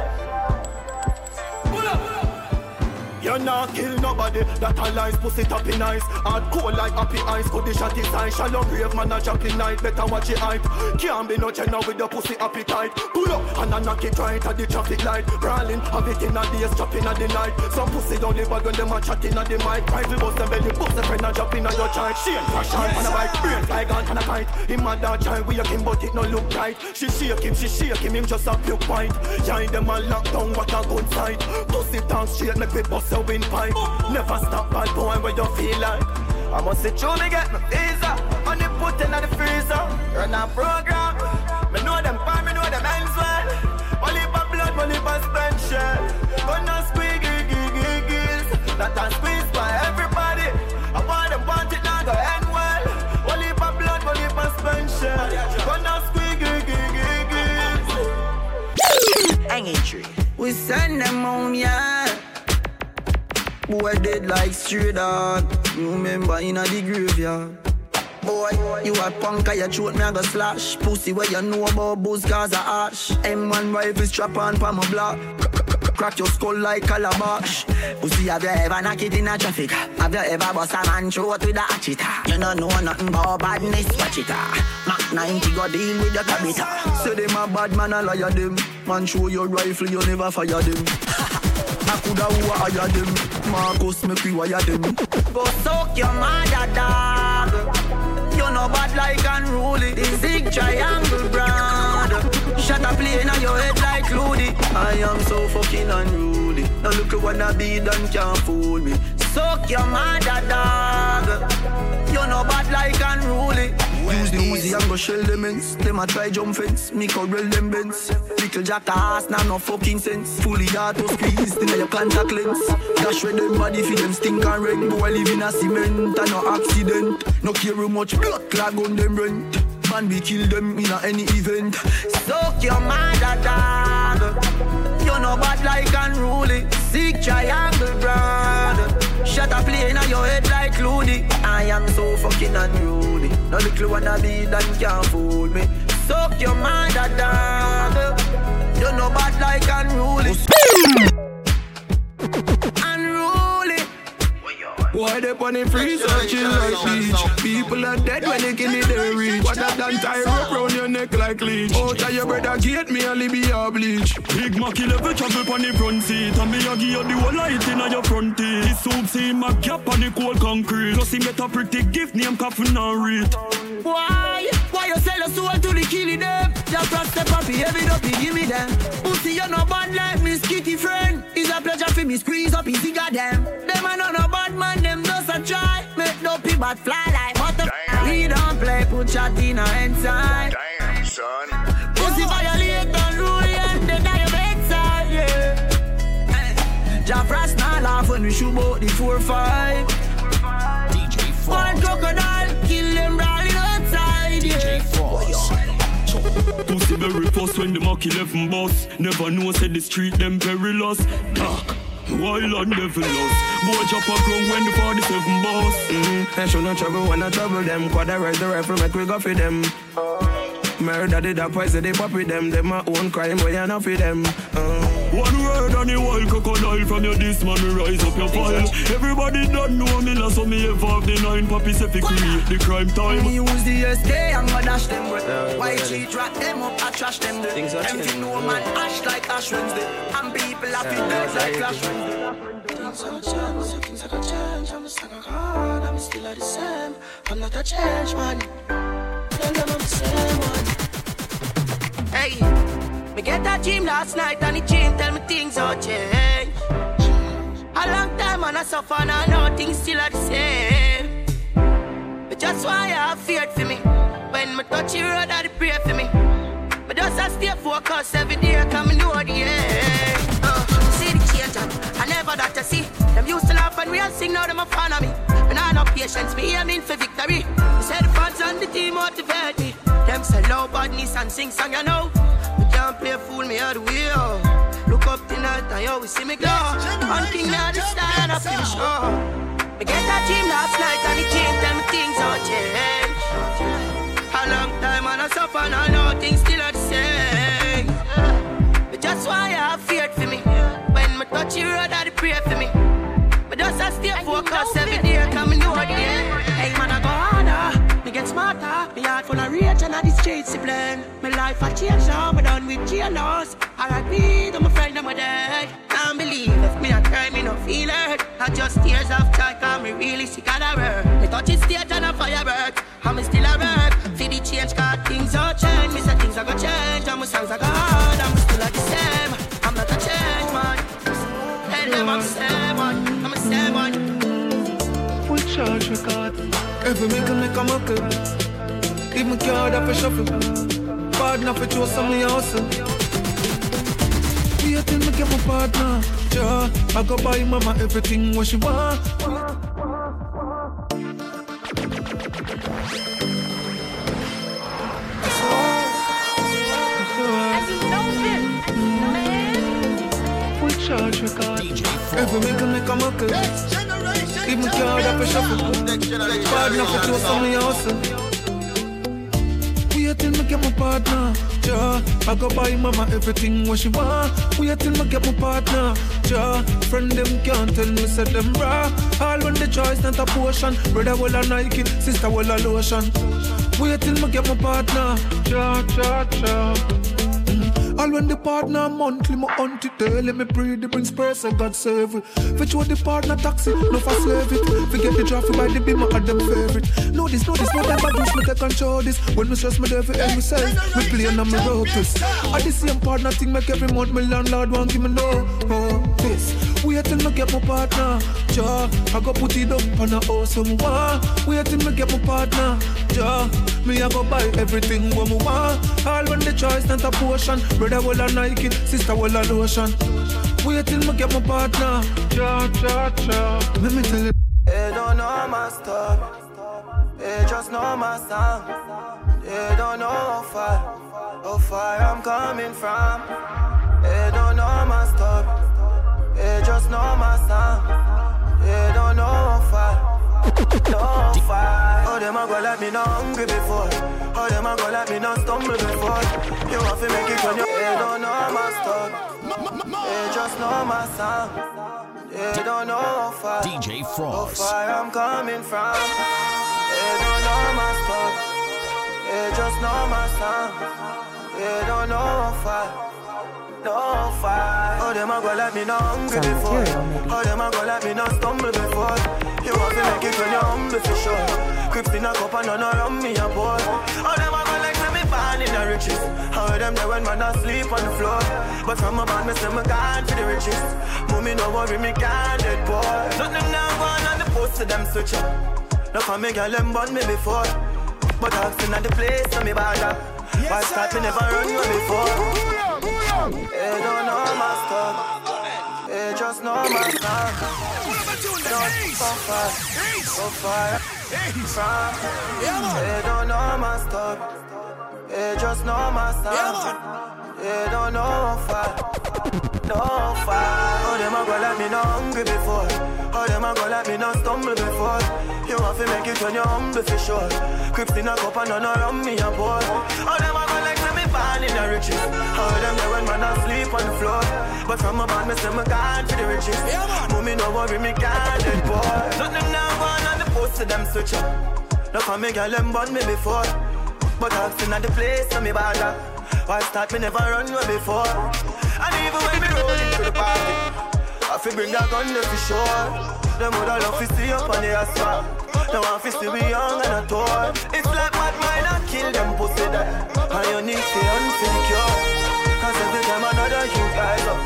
You not kill nobody. That a lies, pussy tappy nice. Hard cold like happy eyes. Could the shot his eye. Shallow grave man a jumping night. Better watch your height. Can't be no channel with the pussy appetite. Pull up and I knock it right at the traffic light. Brawling, have it in a day, stopping at the night. Some pussy don't live when them a chatting at the mic. Rifle bust them belly, bust the friend and jumping on your child. She ain't crash on a bike, brain fly gone on a kite. Him a dog child, we a him but it no look right. She shake him, she shake him, him just a puke white. Yeah, them a lock down, what a good sight. Pussy talk straight, make we bust a windpipe. Never stop, bad boy, where you feel like. I must say, true, me get my visa. Money put in the freezer. Run a program. Me know them pan, me know them ends well. Money for blood, money for spend shell. Gonna squeak, gills. That a squeeze for everybody. I want them want it now, go end well. Money for blood, money for spend shell. Gonna squeak, gills. Hanging tree. We send them home, yeah. Boy dead like stray dog. You remember in a the graveyard. Boy, you a punk, you throat me, I go slash. Pussy where you know about booze, cause a ash. M1 rifle strap on pa my block. Crack your skull like calabash. Pussy, have you ever knock it in a traffic? Have you ever bust a man throat with a hatchet? You don't know nothing about badness, watch it. Ah. Mac 90 go deal with your cabita. Say them a bad man, I liar them. Man, show your rifle, you never fire them. (laughs) I coulda who hire them. Marcus, make we wire them. Go soak your mother, dog. You know bad like unruly. The zig triangle brand. Shut up, plane on your head like Ludy. I am so fucking unruly. Now look at what I be done, can't fool me. Soak your mother, dog. You know bad like unruly. Use the Uzi and go shell them ends. Them a try jump fence, me corral them bends. Little jack ass, now no fucking sense. Fully auto squeeze, in your contact lens. Dash with them body for them stink and rain. Boy I live in a cement and no accident. No care how much blood clog on them rent. Man, we kill them in a any event. Soak your mother dog. You know bad like unruly. Sick triangle brand. Shut up, plane on your head like Looney. I am so fucking unruly. No little wanna be done can't fool me. Soak your mother dog. You know bad like unruly. Why they on the freezer, chill like beach People are dead when they kill it, they reach. What I done tie rope round your neck like leech. Oh, Out of your brother gate, me only be a bleach. Big Mac 11 travel on the front seat. And me a give you the whole light in your front teeth. This soup see my cap on the cold concrete. Plus he met a pretty gift name coffin and read Why? You sell your soul to the killing them? Just trust the puppy, heavy up, give me them. Pussy, you no bad like me Kitty friend. It's a pleasure for me squeeze up easy goddamn Them. A no no bad man, them just a try. Make no pee but fly like what We don't play, put shot in our inside. Damn, son. Pussy violate unruly and then your bedside, yeah. Jah Frost not laugh when we shoot out the 4-5 DJ 4. One crocodile, Pussy very fast when the Mac 11 boss. Never know said the street them perilous Dark, wild and devilious Boy drop a ground when the 47 boss. Mm-hmm. And show no trouble when I trouble them. Quadra rise the rifle, make we go for them Murder did a poison, they pop with them Them my own crime, but you not for them? Uh. One word on the wild crocodile From your this man me rise up your file Everybody don't know me last so me ever have the nine Papi say fi create the crime time. Me use the SK and go dash them with White sheet drop them up, I trash them there. Empty no man ash like Ash Wednesday. And people have it dead like Clash Wednesday. Things have changed, things have changed. I'm just like a god, I'm still the same. I'm not a change man. Tell them I'm the same. one. Hey, me get that dream last night and the dream tell me things all change. A long time and I suffer and I know things still are the same. But just why I feared for me. When me touch the road, I pray for me. But just I stay focused every day, come know the end. Uh, see the change I never that to see. Them used to laugh and we all sing, now them a fan of me. And I no patience, me aiming for victory. You said the fans and the team motivate me. Them say low badness and sing song, you know. We can't play fool me all the way, oh. Look up tonight and you always see me glow. One thing now this time I feel sure. Me get that dream last night and the dream tell me things all change. A long time and I suffer and I know things still are the Me heart full of rage and the streets discipline. My life I change now. Me done with jailers. R.I.P. to my friend and my dad. Can't believe if me a cry, me no feel it. I just tears of joy, cause me really sick of the work. Me touch it stage and a firework. And me still a work. For the change, cause things are change. Me say things are gonna change. And my songs are gone. And me still are the same. I'm not a change man. Tell them I'm the same one. I'm the same one. Full charge record. Every make a make a. Give me card up a shuffle. Bad enough for some your hustle. Wait till me get my partner. Yeah, I go buy mama everything what she want. Charge. Every make a make a muckle. Me card up a shuffle. Bad enough for some of. Till me get my partner. Yeah, I go buy mama everything what she want. Wait till me get my partner. Yeah, friend them can't tell me say them raw. All when the choice not a portion. Brother will a Nike, sister will a lotion. Wait till me get my partner. Yeah, yeah, yeah. All when the partner monthly, my auntie daily, me pray the brings prayers and God save it. Fetch what the partner taxi, no for slave it. Forget the traffic by the beam, I them favorite. No this, no this, no them bad news, me take control this. When me stress me there for every self, me play and I'm ropes. I the same partner thing make every month me landlord want give me no. Oh, this. Wait till me get my partner, ja. I go put it up on a awesome one. Wait till me get my partner, ja. Me I go buy everything what me want. All when the choice not a portion. Brother will a Nike, sister will a lotion. Wait till me get my partner, ja, ja, ja. Let me tell you. They don't know my story. They just know my song. They don't know how far, how far I'm coming from. Just know my song. They don't know how far. No them a go like me not hungry before. Oh, them a go like me not stumble before. You have to make it when you. They don't know my story. They just know my song. They don't know how far. DJ How Frost. far I'm coming from. They don't know my story. They just know my song. They don't know how far. No far. Oh, them a go like me not hungry Some before. material, maybe. Oh, them a go like me not stumble before. You have to make it when you're humble for sure. Crips in a cup and none around me a pour. Oh, them a go like say me born in the riches. How them there when man asleep on the floor. But from a band, me say me gone for the riches. Mommy no worry, me can't dead poor. Nothing now going on the post to them switch up. No for me girl them born me before. But I've seen at the place so me bother. Why start me never run you before? They don't know my stuff. They just know my song. Don't so far, so far from. They don't know my stuff. They just know my song. They don't know how far, no far. Oh, them a go like me not hungry before. Them a go like me not stumble before. You have to make it when you're humble for sure. Crips in a cup and none around me a pour. All them a go like me born in the riches. Oh, them there when man asleep on the floor. But from a band, me say me gone for the riches. Mommy no worry, me can't dead boy. Nothing now on the post to them switch up. No for me girl them born me before. But I've seen at the place so me bother. Why start me never run you before? And even when me rolling to the party, I fi bring that gun there for sure. Them woulda love to see up on the asphalt. Now I fi still be young and a tour. It's like what mine I kill them pussy there. And you need to insecure. Cause every time another you guys up.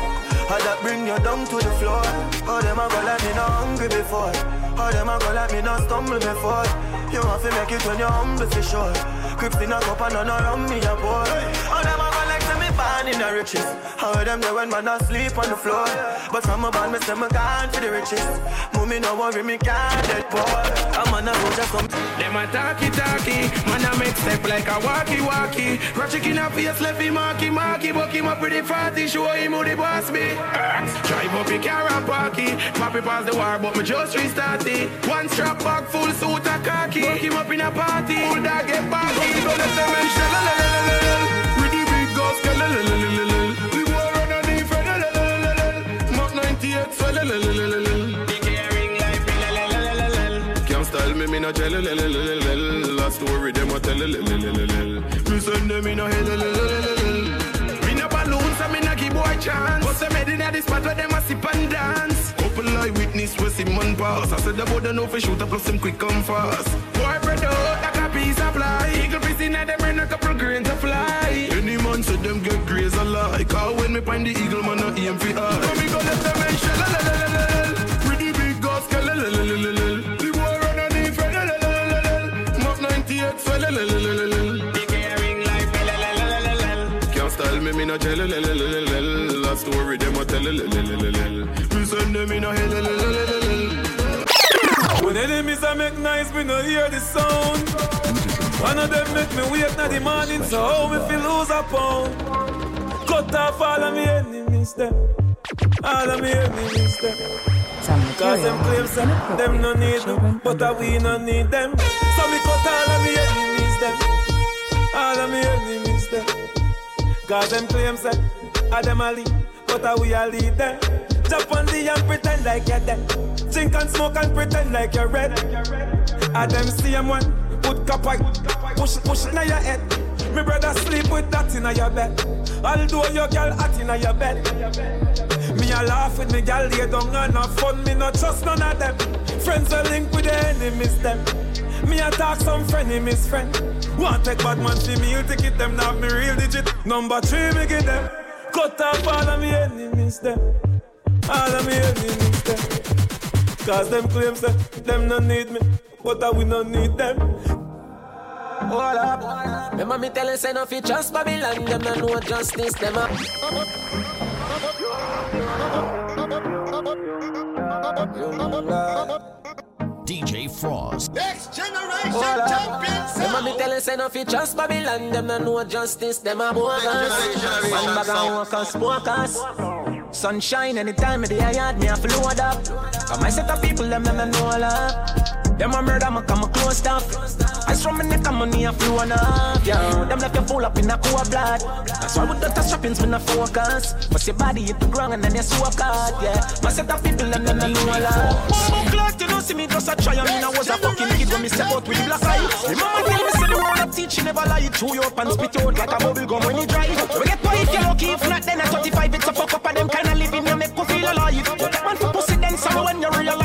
I that bring you down to the floor. Oh, them a go like me not hungry before. Oh, them a go like me not stumble before. You have to make it when you're humble for sure. Crips in a cup and none around me a pour. Oh, them a born in the riches. How them there when man asleep on the floor. But from a band, me say me gone for the riches. Mommy no worry, me can't dead poor. I'm on a road just come. Them a talkie talkie, man a make step like a walkie walkie. Ratchet in a face, left him marky marky, buck him up pretty fatty, show him who the boss be. Uh, drive up in car and parky, Poppy pass the war, but me just restart it. One strap back, full suit of khaki, buck him up in a party, full dog get party. Gonna say me falalalalalalal. Mark 98, falalalalalalal. The caring life, them in a jail. A story them a tell. Me send them in a hell. Me no balloons, I'm in a give boy chance. But them head in a this spot where them a sip and dance. Couple eyewitness where see man pass. I said the boy don't know if shoot up plus them quick come fast. Boy fly. Eagle piece in a them run a couple grains of fly. Any man said them get graze alike. Cause when me find the eagle man I aim for eye. So me go left them and shell. la, la, la, la, la. Pretty big girls, la, la, la, la, la, la. The boy run on the friend, la, la, la, la, la. Mach 98, so la, la, la, la, la, la. Can't style me, me no tell la, la, la, la, la, la. Story them a tell la, la, la, la, la, la. Me send them in a hell la, la, la, la, la, la. When enemies I make noise, we no hear the sound. One of them make me wait na the morning, so how me feel lose a pound. Cut off all of me enemies them, all of me enemies them. Cause them claim say them no need me, but uh, we no need them. So me cut all of me enemies them, all of me enemies them. Cause them claim say I them a lead, but uh, we a lead them. Jump on the and pretend like you're dead. Drink and smoke and pretend like you're red. I them same one, put white, push it, push it in your head. Me brother sleep with that in your bed. Although your girl hot in your bed. Me a laugh with me girl lay down and have fun. Me not trust none of them. Friends are link with the enemies them. Me talk some friend, him is friend. Want take bad man see me, you ticket them, not me real digit. Number three, me give them. Cut off all of me enemies them. All of me enemies them. Cause them claims that them no need me, but that we no need them. Hold up. Remember me telling say no fi trust Babylon, them no know justice, them a. DJ Fross. Next generation Hold up. champion Remember me sound. telling say no fi trust Babylon, them no know justice, them a bogus. One bag of workers, workers. Sunshine anytime of the yard, me a fi load up. Cause my set of people, them them no know love. Them a murder, me come a close stuff. I from my neck and money a flow enough, yeah. Them left you full up in a cool blood. That's why with the touch strappings, me no focus. But your body hit the ground and then you swap card, yeah. My set of people, them them no know love. Bumbo clock, you don't see me just a try. I mean I was a fucking kid when me step out with the black eye. Remember tell me say the word of teach, you never lie. Chew up and spit out like a bubble gum when you dry. We get why if you're lucky, if not then at 35 it's a fuck up and them kind of living you make you feel alive. You take one for pussy then some when you realize the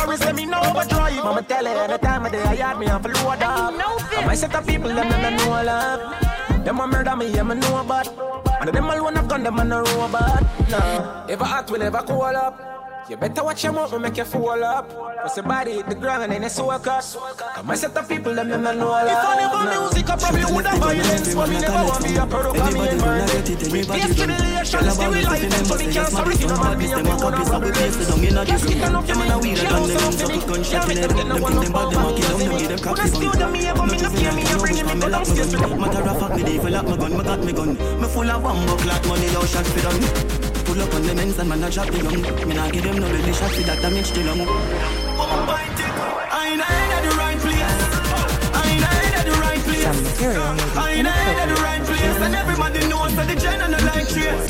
and killers, let me know overdrive. Mama tell you any time of day I had me off a load up. And my set of people them them know love. Them a murder me, yeah me know about. And them alone have gun them and a robot. Nah, if I act will never call up. You better watch your mouth, make you fall up. Cause body hit the ground and you soak up. My set of people, them them know love. If I never music, I probably would have violence. But me never want be a product of me environment. We face tribulation, still we life, and so we can't sorry for no man, me and me own a problem. Just get enough to me, kill out for me. Can't make them get no one of problems. When I steal them, me ever me no fear me, you bringing me go downstairs them. Matter of fact, me for lock my gun, me got me gun. Me full of bomb, clock money, yo shot for them. Pull up on the men's and man a drop the gun. Me nah give them no belly shot for that damage the lung. I ain't at the right place. I ain't at the right place. Some material may I ain't at the right place. children. And everybody knows that the gen and the like trace.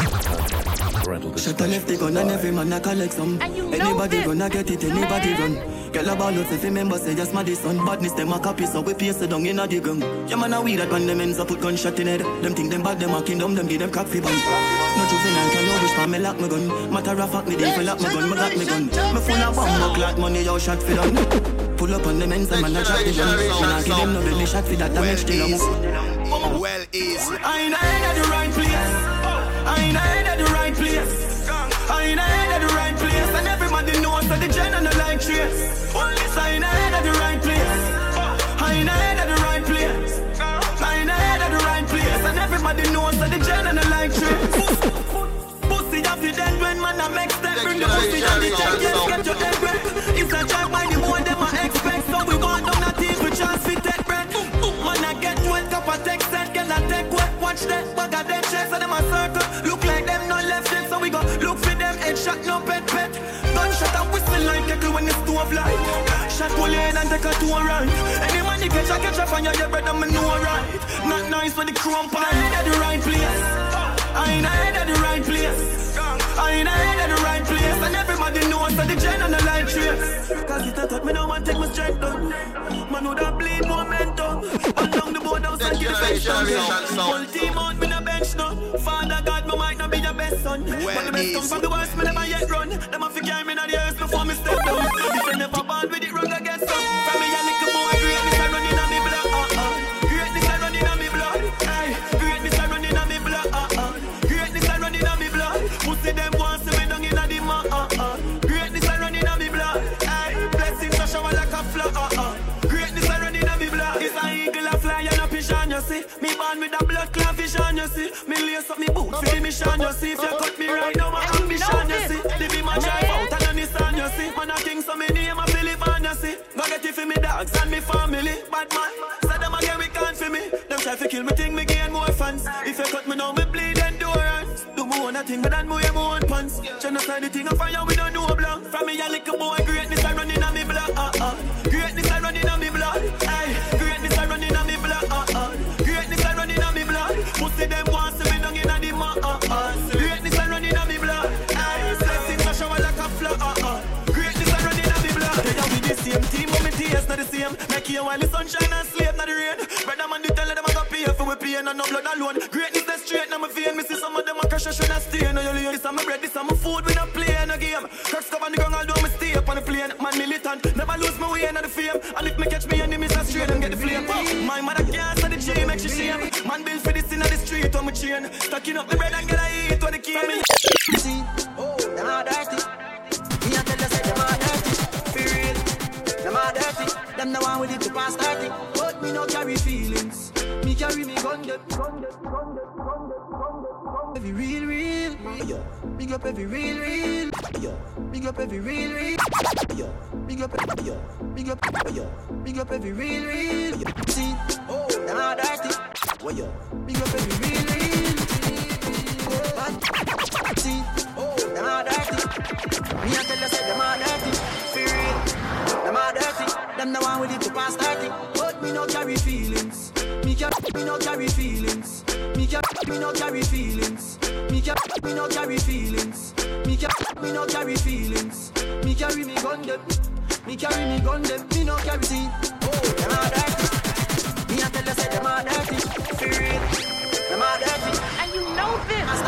Shut a left the gun and every man a collect some. Anybody gonna get it, anybody run. Girl a ball out if remember say just my son badness them a copy so we paste down in a the gun. Yeah man a weed that when them ends up put gunshot in head. Them think them bad them a kingdom them give them crack fi bun. No juvenile can no wish for me lock my gun. Matter of fact me dey for lock my gun, me got me gun. Me full of bomb, clock money yo shot fi done. Pull up on them ends and man a drop the gun. Me nah give them no belly shot fi that damage the lung. Well easy. I ain't at the right place. I ain't at the right place. I ain't at the right place. And everybody knows that the gen and the like trace. Only I ain't at the right place. I ain't at the right place. I at the right place. And everybody knows that the gen and the like trace. Pussy the dead when man a make step Bring the pussy down the yes, get your head It's a by the more them a expect So we down a team with chance fit take bread Man a get wet, cup a text set, girl a take wet Watch that, bag a dead checks and them a circle Look like them not left them, so we go look for them no pet pet when light Shot pull in and take a tour right. Any man you catch a catch a fire, your brother me know right. Not nice for the chrome pie I ain't the right place I ain't at the right place I ain't head in the right place, and everybody knows that the gen on the trace. Cause it a thought me no want take my strength down. Man would have bleed momentum. Along the board and get the bench down. Whole team out, me no bench now. Father God, me might not be your best son. But the best come from the worst, me never yet run. Them a fi carry me on the earth before me step down. If you never born with it wrong, I get some. From me see. Me lace up me boot for the mission, you see. If you cut me right now, my ambition, you see. The be my drive out and a Nissan, you see. Man a king, so me name a Philip and you see. Go get it for me dogs and me family. Bad man, say them again we can't for me. Them try to kill me, think me gain more fans. If you cut me now, me bleed endurance. Do me own a thing, but then wear my own pants. Genocide the thing of fire, we don't know a blank. From me a little boy, greatness a running on me blood. Uh uh. Greatness a running on me you while the sunshine and sleep not the rain. Brother man, you tell them I got pay for we pain and no blood alone. Greatness that's straight, now me vein. Me see some of them a crash and should not stay. No you lane. This a my bread, this a my food. We not play no game. Cracks cover the ground, although me stay up on the plane. Man militant, never lose my way in the fame. And if me catch me enemies, I straight and get the flame. Up. My mother can't say the G make she shame. Man build for this in the street on my chain. Stacking up the bread and get a eat when the key to 30. But me no carry feelings. Me carry me gun them. Gun them, gun them, gun them, gun them, gun them. Every real, real. Yeah. Big up every real, real. Yeah. Big up every real, real. Yeah. Big up, yeah. Big up, yeah. Big up every real, real. See, oh, are dirty. Well, yeah. Big up every real, real. See, oh, are dirty. Me a tell you say them are dirty. Them are dirty. Them the one with it to pass 30. But me no carry feelings. Me carry, me no carry feelings. Me carry, me no carry feelings. Me carry, me no carry feelings. Me carry, me no carry feelings. Me carry me gun them. Me carry me gun them. Me no carry see. Oh, them are dirty. Me a tell you say them are dirty. For real, them are dirty. And you know this,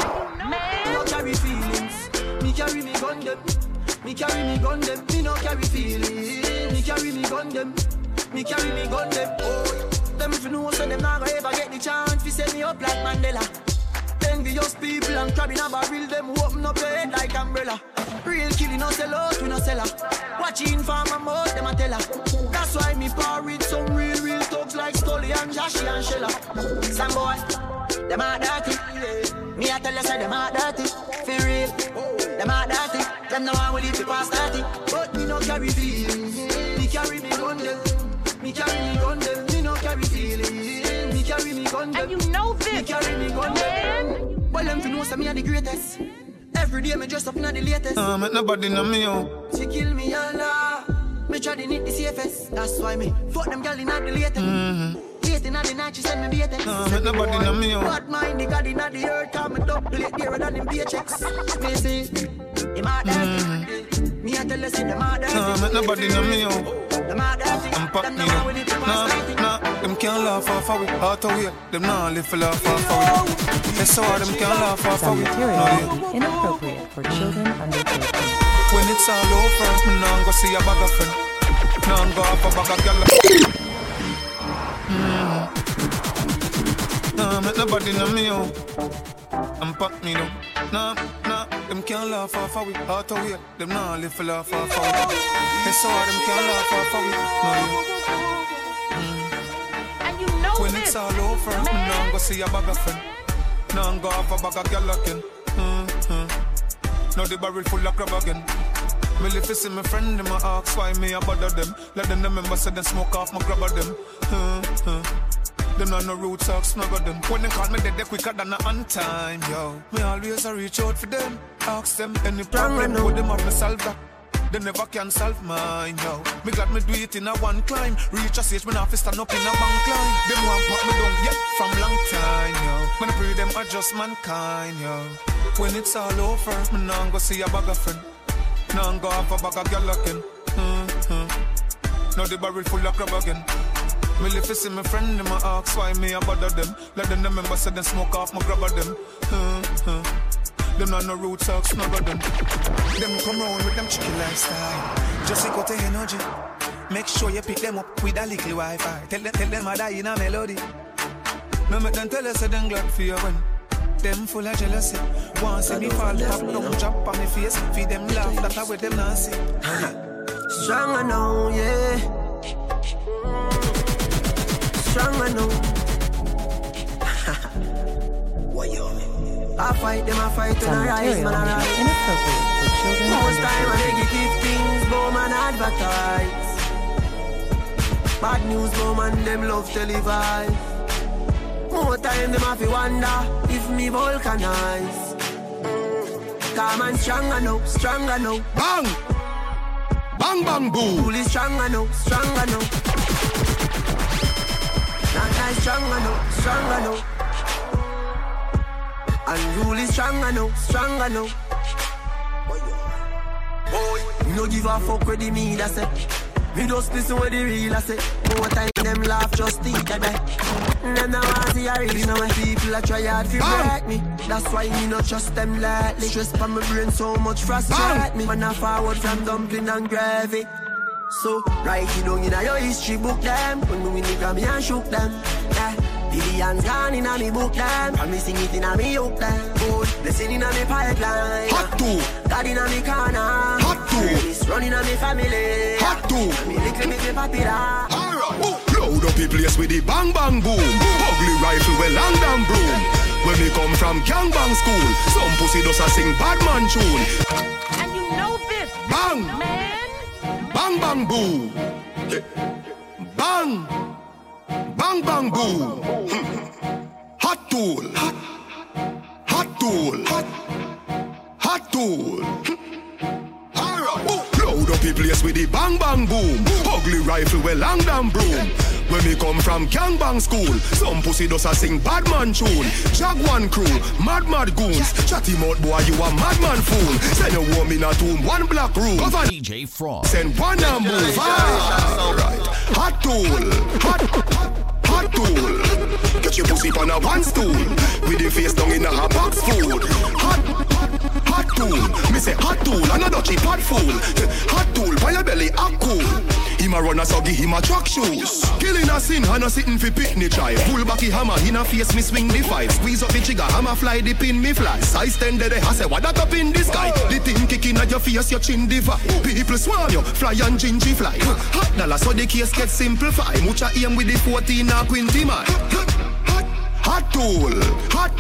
man. Me no carry feelings. Me carry me gun them. Me carry me gun them. Me no carry feelings. Me carry me gun them. Me carry me gun them. Oh, them if you know so them not gonna ever get the chance. Fi set me up like Mandela. Envious people and crab in a barrel. Them open up your head like umbrella. Real killing no sell out, we no sell her. Watching for my mouth, them a tell her. That's why me par with some real, real thugs like Stolly and Joshy and Shella. Some boy, them are dirty. Me a tell you say them are dirty. For real, them are dirty. Them no one will live to pass 30. But me no carry feelings. Me carry me gun them. Me carry me gun them. Me no carry feelings. Me carry me gun them. And you know this, Me carry me gun them. Well, them fi know say me a the greatest. Every day me dress up in the latest. Uh, make nobody know me, oh. She kill me Allah. Me try to need the safest. That's why me fuck them girl in the latest. Mm-hmm. Late in the night she send me bait Nah, make nobody know me, mind the God in the earth. Come me double it dearer than them paychecks. Me him a dirty. Mm. Me a tell you say them a dirty. Nah, make nobody know me. Them a dirty. I'm pop me, the one with it Nah, nah, them can't laugh off of we. Out of way, them live for laugh off of we. Them can't laugh off of we. material No, yeah. be inappropriate for children under 13. When it's all over, me nah go see a bag of friend. Nah go a bag of. Make nobody know me, oh. I'm pop me, though. Nah, nah, them can't laugh off of we. Out of way, them nah live for laugh off of we. They saw them can't laugh off of we. No. And you know When this, it's all over, me man. nah go see a bag of friend. Nah go off a bag of gyal again. Mm-hmm. Now the barrel full of crab again. Me live to see my friend, them a ask why me a bother them. Let them remember say them smoke off my grab of them. Mm-hmm. Them not no roots talk snug of them. When they call me dead, they quicker than a on time, yo. Me always a reach out for them. Ask them any problem, put them up, me solve that. they never can solve mine, yo. Me glad me do it in a one climb. Reach a stage, me not fi stand up in a bank line. Them want pop me down, yeah, from long time, yo. When I pray them are just mankind, yo. When it's all over, me nah go see a bag of friend. Nah go have a bag of girl again. Mm-hmm. Now the barrel full of crab again. Me live to see my friend, them a ask why me a bother them. Let them remember, say them smoke off my grabber them. Mm-hmm. Them not no roots, so snuggle them. Them come round with them chicken lifestyle. Just equal to energy. Make sure you pick them up with a little Wi-Fi. Tell them, tell them I die in a melody. No make them tell us say them glad for you when them full of jealousy. Want see me fall, pop down, drop on me face. Feed them laugh, that's how with them not see. (laughs) Stronger now, yeah. Stronger now. what (laughs) you I fight them, I fight when I rise, man, I rise. Inappropriate for children Most time I negative things, boom and advertise. Bad news, boom and them love televise. More time them have to wonder if me vulcanize. Calm and stronger now, stronger now. Bang! Bang bang boom! Fully stronger now, stronger now. Not nice, stronger now, stronger now. Unruly stronger now, stronger now. Boy, me no give a fuck with the me that say. Me just listen what the real I say. More time them laugh just think I. Them now want see a real now. People a try hard to break me. That's why me not trust them lately. Stress on my brain so much frustrate me. Man I forward from dumpling and gravy. So write it down in your history book them. When me win the Grammy and shook them. Yeah. Billions gone in a me book them. Promising it in a me hook them. Good blessing in a me pipeline. Hot too. God in a me corner. Hot too. This running a me family. Hot too. Me little bit me popular. Load up the place with the bang bang boom. Ugly rifle with long damn broom. When me come from gangbang school, some pussy does a sing bad man tune. And you know this, Bang! man. Bang bang boom. Eh, Bang! Bang bang. Hmm. Hot tool. Hot, hot tool. Hot, hot tool. Hmm. Load up the place with the bang bang boom. Ugly rifle with long damn broom. When we come from gangbang school, some pussy does a sing bad man tune. Jaguan crew, mad mad goons. Chatty mouth boy, you a madman fool. Send a woman a tomb, one black room. Govern DJ Fross. Send one and move. Alright. Hot tool. Hot, hot tool. Get your pussy on a one stool. With the face down in a hot box food. Hot, hot tool. Me say hot tool, another cheap hot fool. Hot tool, by your belly, hot cool. Him a runner, so give him a track shoes. Killing a sin, and a sitting fi picnic try. Pull back the hammer, in a face, me swing the five. Squeeze up the trigger, hammer fly, the pin me fly. Size ten, the I say, what that up in the sky? The thing kicking at your face, your chin diva. People swarm you, fly and gingy fly. Hot dollar, so the case get simplify. Mucha aim with the 14 or 20 man. Hot tool, hot,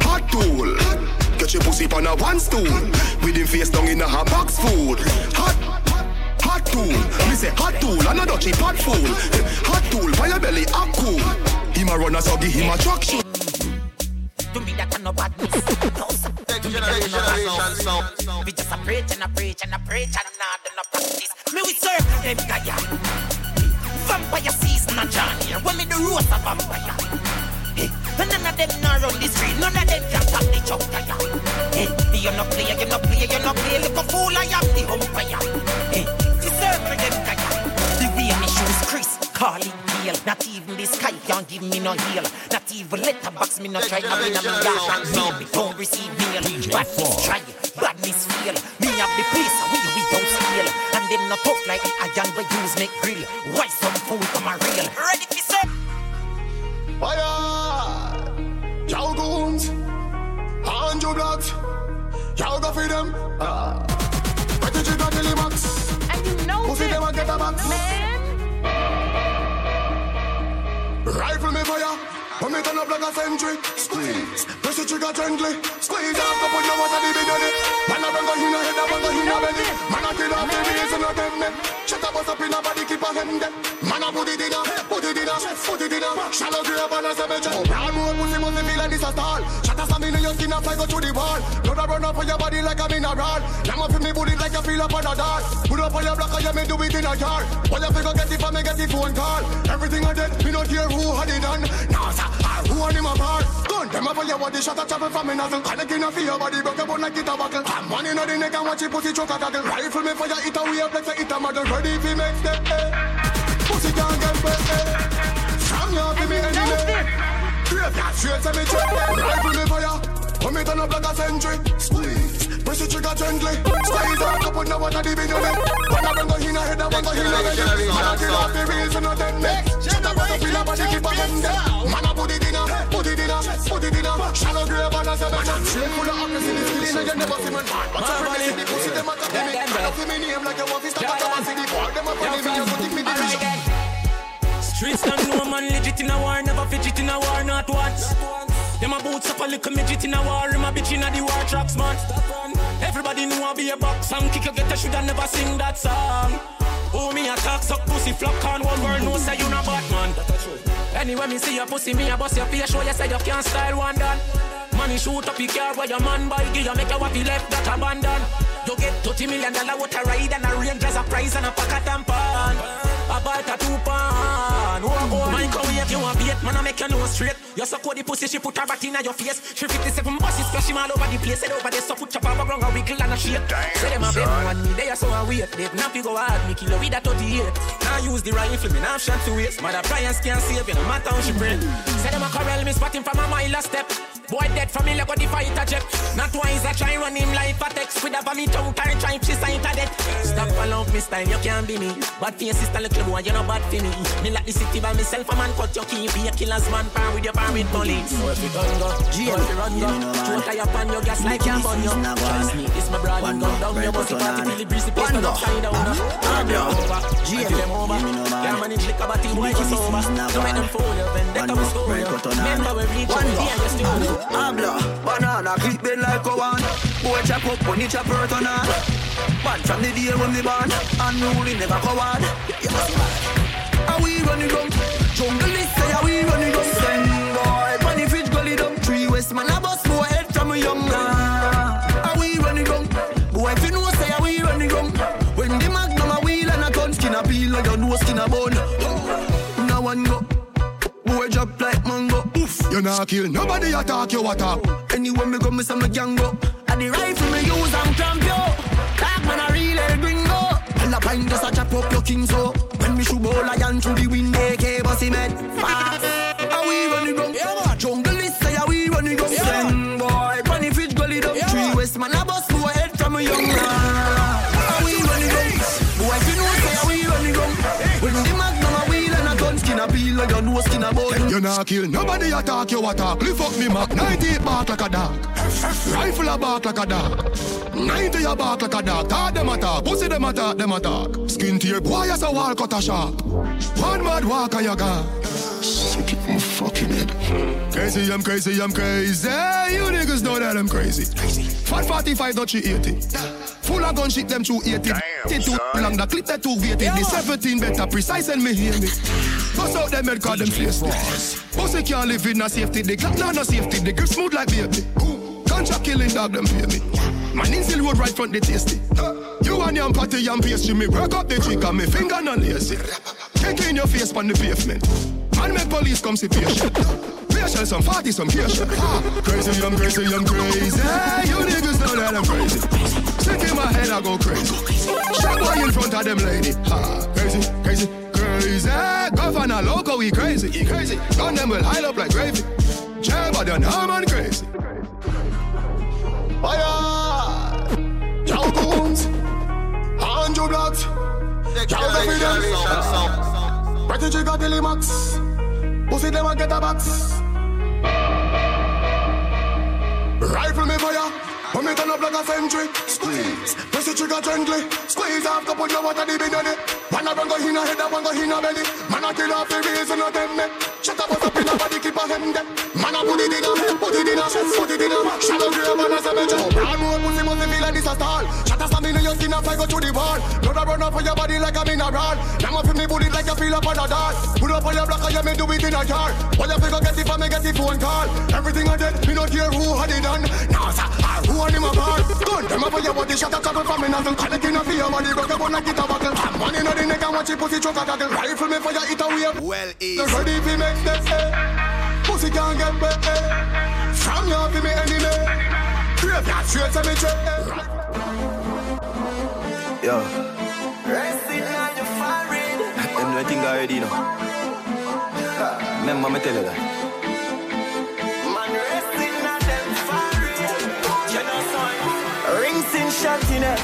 hot tool. Get your pussy on a one stool. With him face down in a hot box food. Hot, hot tool. Me say hot tool, another cheap hot fool. Hot tool, by your belly, hot cool. Him a runner, so give him a truck shoe. To me that no badness. No sir. To me that no. We just a preach and a preach and a preach and not do no practice. Me we serve them Gaia. Vampire season and John here. When me the roast a vampire. Hey, and none of them not run the street. None of them can top the choke Gaia. Hey, you no play, you no play, you no play. Look a fool, I am the umpire. Hey, we serve them Gaia. The rain issues Chris. Calling deal, not even the sky can't give me no heal. Not even letterbox me no try. I mean, I'm yard. Me don't receive mail. Badness try, badness fail. Me have the place we we don't steal. And them not tough like the iron we use make grill. Why some fool come a real? Ready for serve? Fire! Y'all goons! Hundred blocks! Y'all go for them! Ah. Pretty chica till the max! And you know Pussy them a get a box! man. Rifle me fire! When me turn up like a century, squeeze. Press the trigger gently, squeeze. Half cup of your water, the big belly. Man a bang a in a head, a bang a in a belly. Man a kill off the wheels and a them them. Shut up, bust up in a body, keep a hem them. Man a put it in a, put it in a, put it in a. Shallow grab and a cemetery. Brown more pussy must feel like this a stall. Shut up, in your skin, a fly go through the wall. Blood a run up on your body like a mineral. Now feel me bullet like a feel up on a dart. Put up on your block, you me do it in a yard. Well, you figure get it from me, get the phone call. Everything I did, me not care who had it done. Nah, who on him apart? Gun them up on your body, shot a travel from me nozzle. Connect in a your body, broke your bone like it buckle. I'm money in the neck and watch it pussy choke a goggle. Rifle me for your hit a wave like a hit a model. Ready if he makes the eh. Pussy can't get wet eh. From your to me anyway. Graveyard straight to me check Rifle me for ya. When me turn up like a century. Squeeze. Press the trigger gently. Squeeze out, up on the water, the video me. When I bring a in a head, I bring a in a belly. Man, I kill off the wheels and not them neck. Shut up, what up in a body, keep a hand eh. there. Man, I put it in a, put it in a, put it in a. Shallow grave and a seven. Straight full of accuracy, this killing and you never see man. What's up, man? The pussy, them a copy me. I love me name like your office, stop at the city. Boy, them a funny me, you go think me the vision. Streets don't know man legit in a war, never fidget in a war, not once. Them a boots up a little midget in a war, him a bitch in a the war tracks, man. Everybody know I be a box and kick you get a shoulda never sing that song. Oh me a talk suck pussy flock on one world no say you not Batman. Anyway me see your pussy, me a bust your face, show you say you can't style one done. Money shoot up your car where your man buy, you make you happy left that abandon. You get 30 million dollar water ride and a range as a prize and a pack of tampon. A a two pan. Oh, oh, my wave you a bait, man I make you know straight. You suck out the pussy, she put her back in your face. She 57 buses, splash him all over the place. Head over there, so put chop over ground, a wiggle and a shake. Say them a bend one me, they are so a wait. They fi go hard, me kill her with a 38. Now use the rifle, me now shot to waste. Mother Brian's can't save you, no matter how she pray. Say them a corral, me spot him from a mile a step. Boy dead from me like the fighter jet. Not twice I try run him like a text with a vomit tongue tie try she sign to death. Stop along me style, you can't be me. Bad for your sister, little boy, you know bad for me. Me like the city by myself, a man cut your key, be a killer's man, par with your par with police. So if you done go, G if you run go, throw tie up on your gas like you bun you. Trust me, this my brother, gun down your body party, really breezy, place not upside down. Arm you over, G them over. Can't manage liquor, but the boy go sober. Don't make them fool you, vendetta we score you. Remember we reach out, yeah, you still Habla, banana clip bend like a one. Boy chop up when you chop hurt on. Man from the day when me born, unruly never go on. Are we running down? Jungle is say are we running down? Send boy, money fridge gully down. Three west man a bus boy head from a young man. Are we running down? Boy if you know say are we running down? When the magnum a wheel and a gun skin a peel and your nose skin a bone. Now one go. Boy drop like mango. Oof. You not kill nobody attack you attack. Anywhere me go, me say me gang go. And the rifle me use and And just a chop up your king so. When me shoot ball lion through the window, boss him. Fast. Are we running down? Yeah, Jungle is say are we running down? Yeah, Send boy, funny fish gully down. Yeah, Three west man a bust boy head from a young man. Are we running down? Boy, you know say are we running down? When the magnum a wheel and a gun skin a peel and your nose skin a bone. You not kill nobody attack you attack. Lift up me Mac 90 bark like a dog. Rifle a bark like a dog. 90 a bark like a dog. Talk them attack. Pussy them attack them attack. Skin tear boy as a wall cut a sharp. One mad walk a gone. Sick it my fucking head. Crazy, I'm crazy, I'm crazy. You niggas know that I'm crazy. Fat 45, not you 80. Full of gun shit, them 280. Damn, too long, the clip that too weighted. The 17 better precise and me hear me. Bust out them head, call them face Pussy can't live in no safety. The clock no no safety. The grip smooth like baby. Contract killing dog, them pay me. Man in still road right front the tasty. You and your patty and pastry, me work up the and me finger no lazy. Kick in your face on the pavement. Man make police come see patient. Patient some party, some patient. Crazy, I'm crazy, I'm crazy. You niggas know that I'm crazy. Sick in my head, I go crazy. Shot boy in front of them lady. Ah, crazy, crazy, crazy. Governor loco, we crazy, he crazy. Gun them will hide up like gravy. Jabba the man crazy. Fire! Jow Goons! Andrew Blocks! Jow the Pretty Jigga Dilly Max! Pussy them a get a box! Rifle me fire! When me turn up like a century, squeeze. Press the trigger gently, squeeze off couple of water bid on it. Man a run go in a head, one go in a belly. Man a kill off the reason of them. Shut up, up in a body, keep a hem them. Man a put it in a head, put it in a chest, put it in a shallow grave, man a jump. Oh, brand new pussy must feel like this a stall. Shut up, in skin and fly go to the wall. Blood a run up for your body like a mineral. Now up in me bullet like you feel up on a doll. Put up on your block you me do it in a yard. What you figure get it from me get the phone call. Everything I did, me not care who had it done. Now sir, I who on him a bar. Gun them up for your body, shut a couple from me nozzle. Call it in a fear body, rock up on a guitar buckle. Man in the neck and watch it pussy choke a gaggle. Rifle me for your hit a wave. Well, The ready fi make them say. Pussy can't get back. eh. From you fi me enemy. Graveyard straight to me check. Yo, Resting on your forehead. them know I think already, you know. Remember me tell you that. Man, resting on them forehead. You know, son. Rings in shot in it.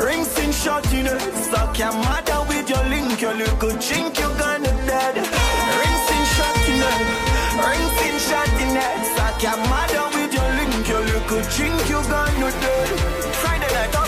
Rings in shot in it. Suck your mother with your link. Your little chink, you gonna dead. Rings in shot in it. Rings in shot in it. Suck your mother with your link. Your little chink, you gonna dead.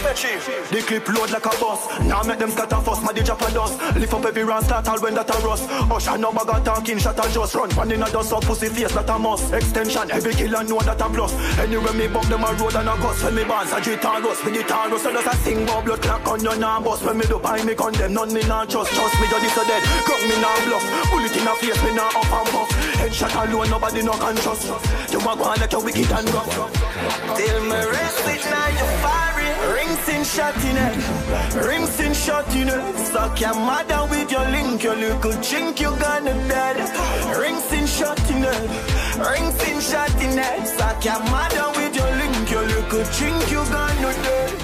The clip load like a bus. Now make them scatter fuss, my DJ a dust. Lift up every round, start all when that a rust. Usher no bag talking, shot a just run. One in a dust up, pussy face, that a must. Extension, every killer know that a plus. Anyway, me bump them a road and a gust. When me bounce, a guitar rust. Me guitar rust, so just a sing about blood clock on your nah bust. When me do buy me condemn, none me nah trust. Trust me, just a dead. Gun me nah bluff. Bullet in a face, me nah up and puff. Headshot alone, nobody no can trust. You a go on like a wicked and rough. Till me rest you fire it. Rings in shot in it. Rings in shot in it. Suck your mother with your link. Your little chink, you gonna dead. Rings in shot in it. Rings in shot in it. Suck your mother with your link. Your little chink, you gonna dead.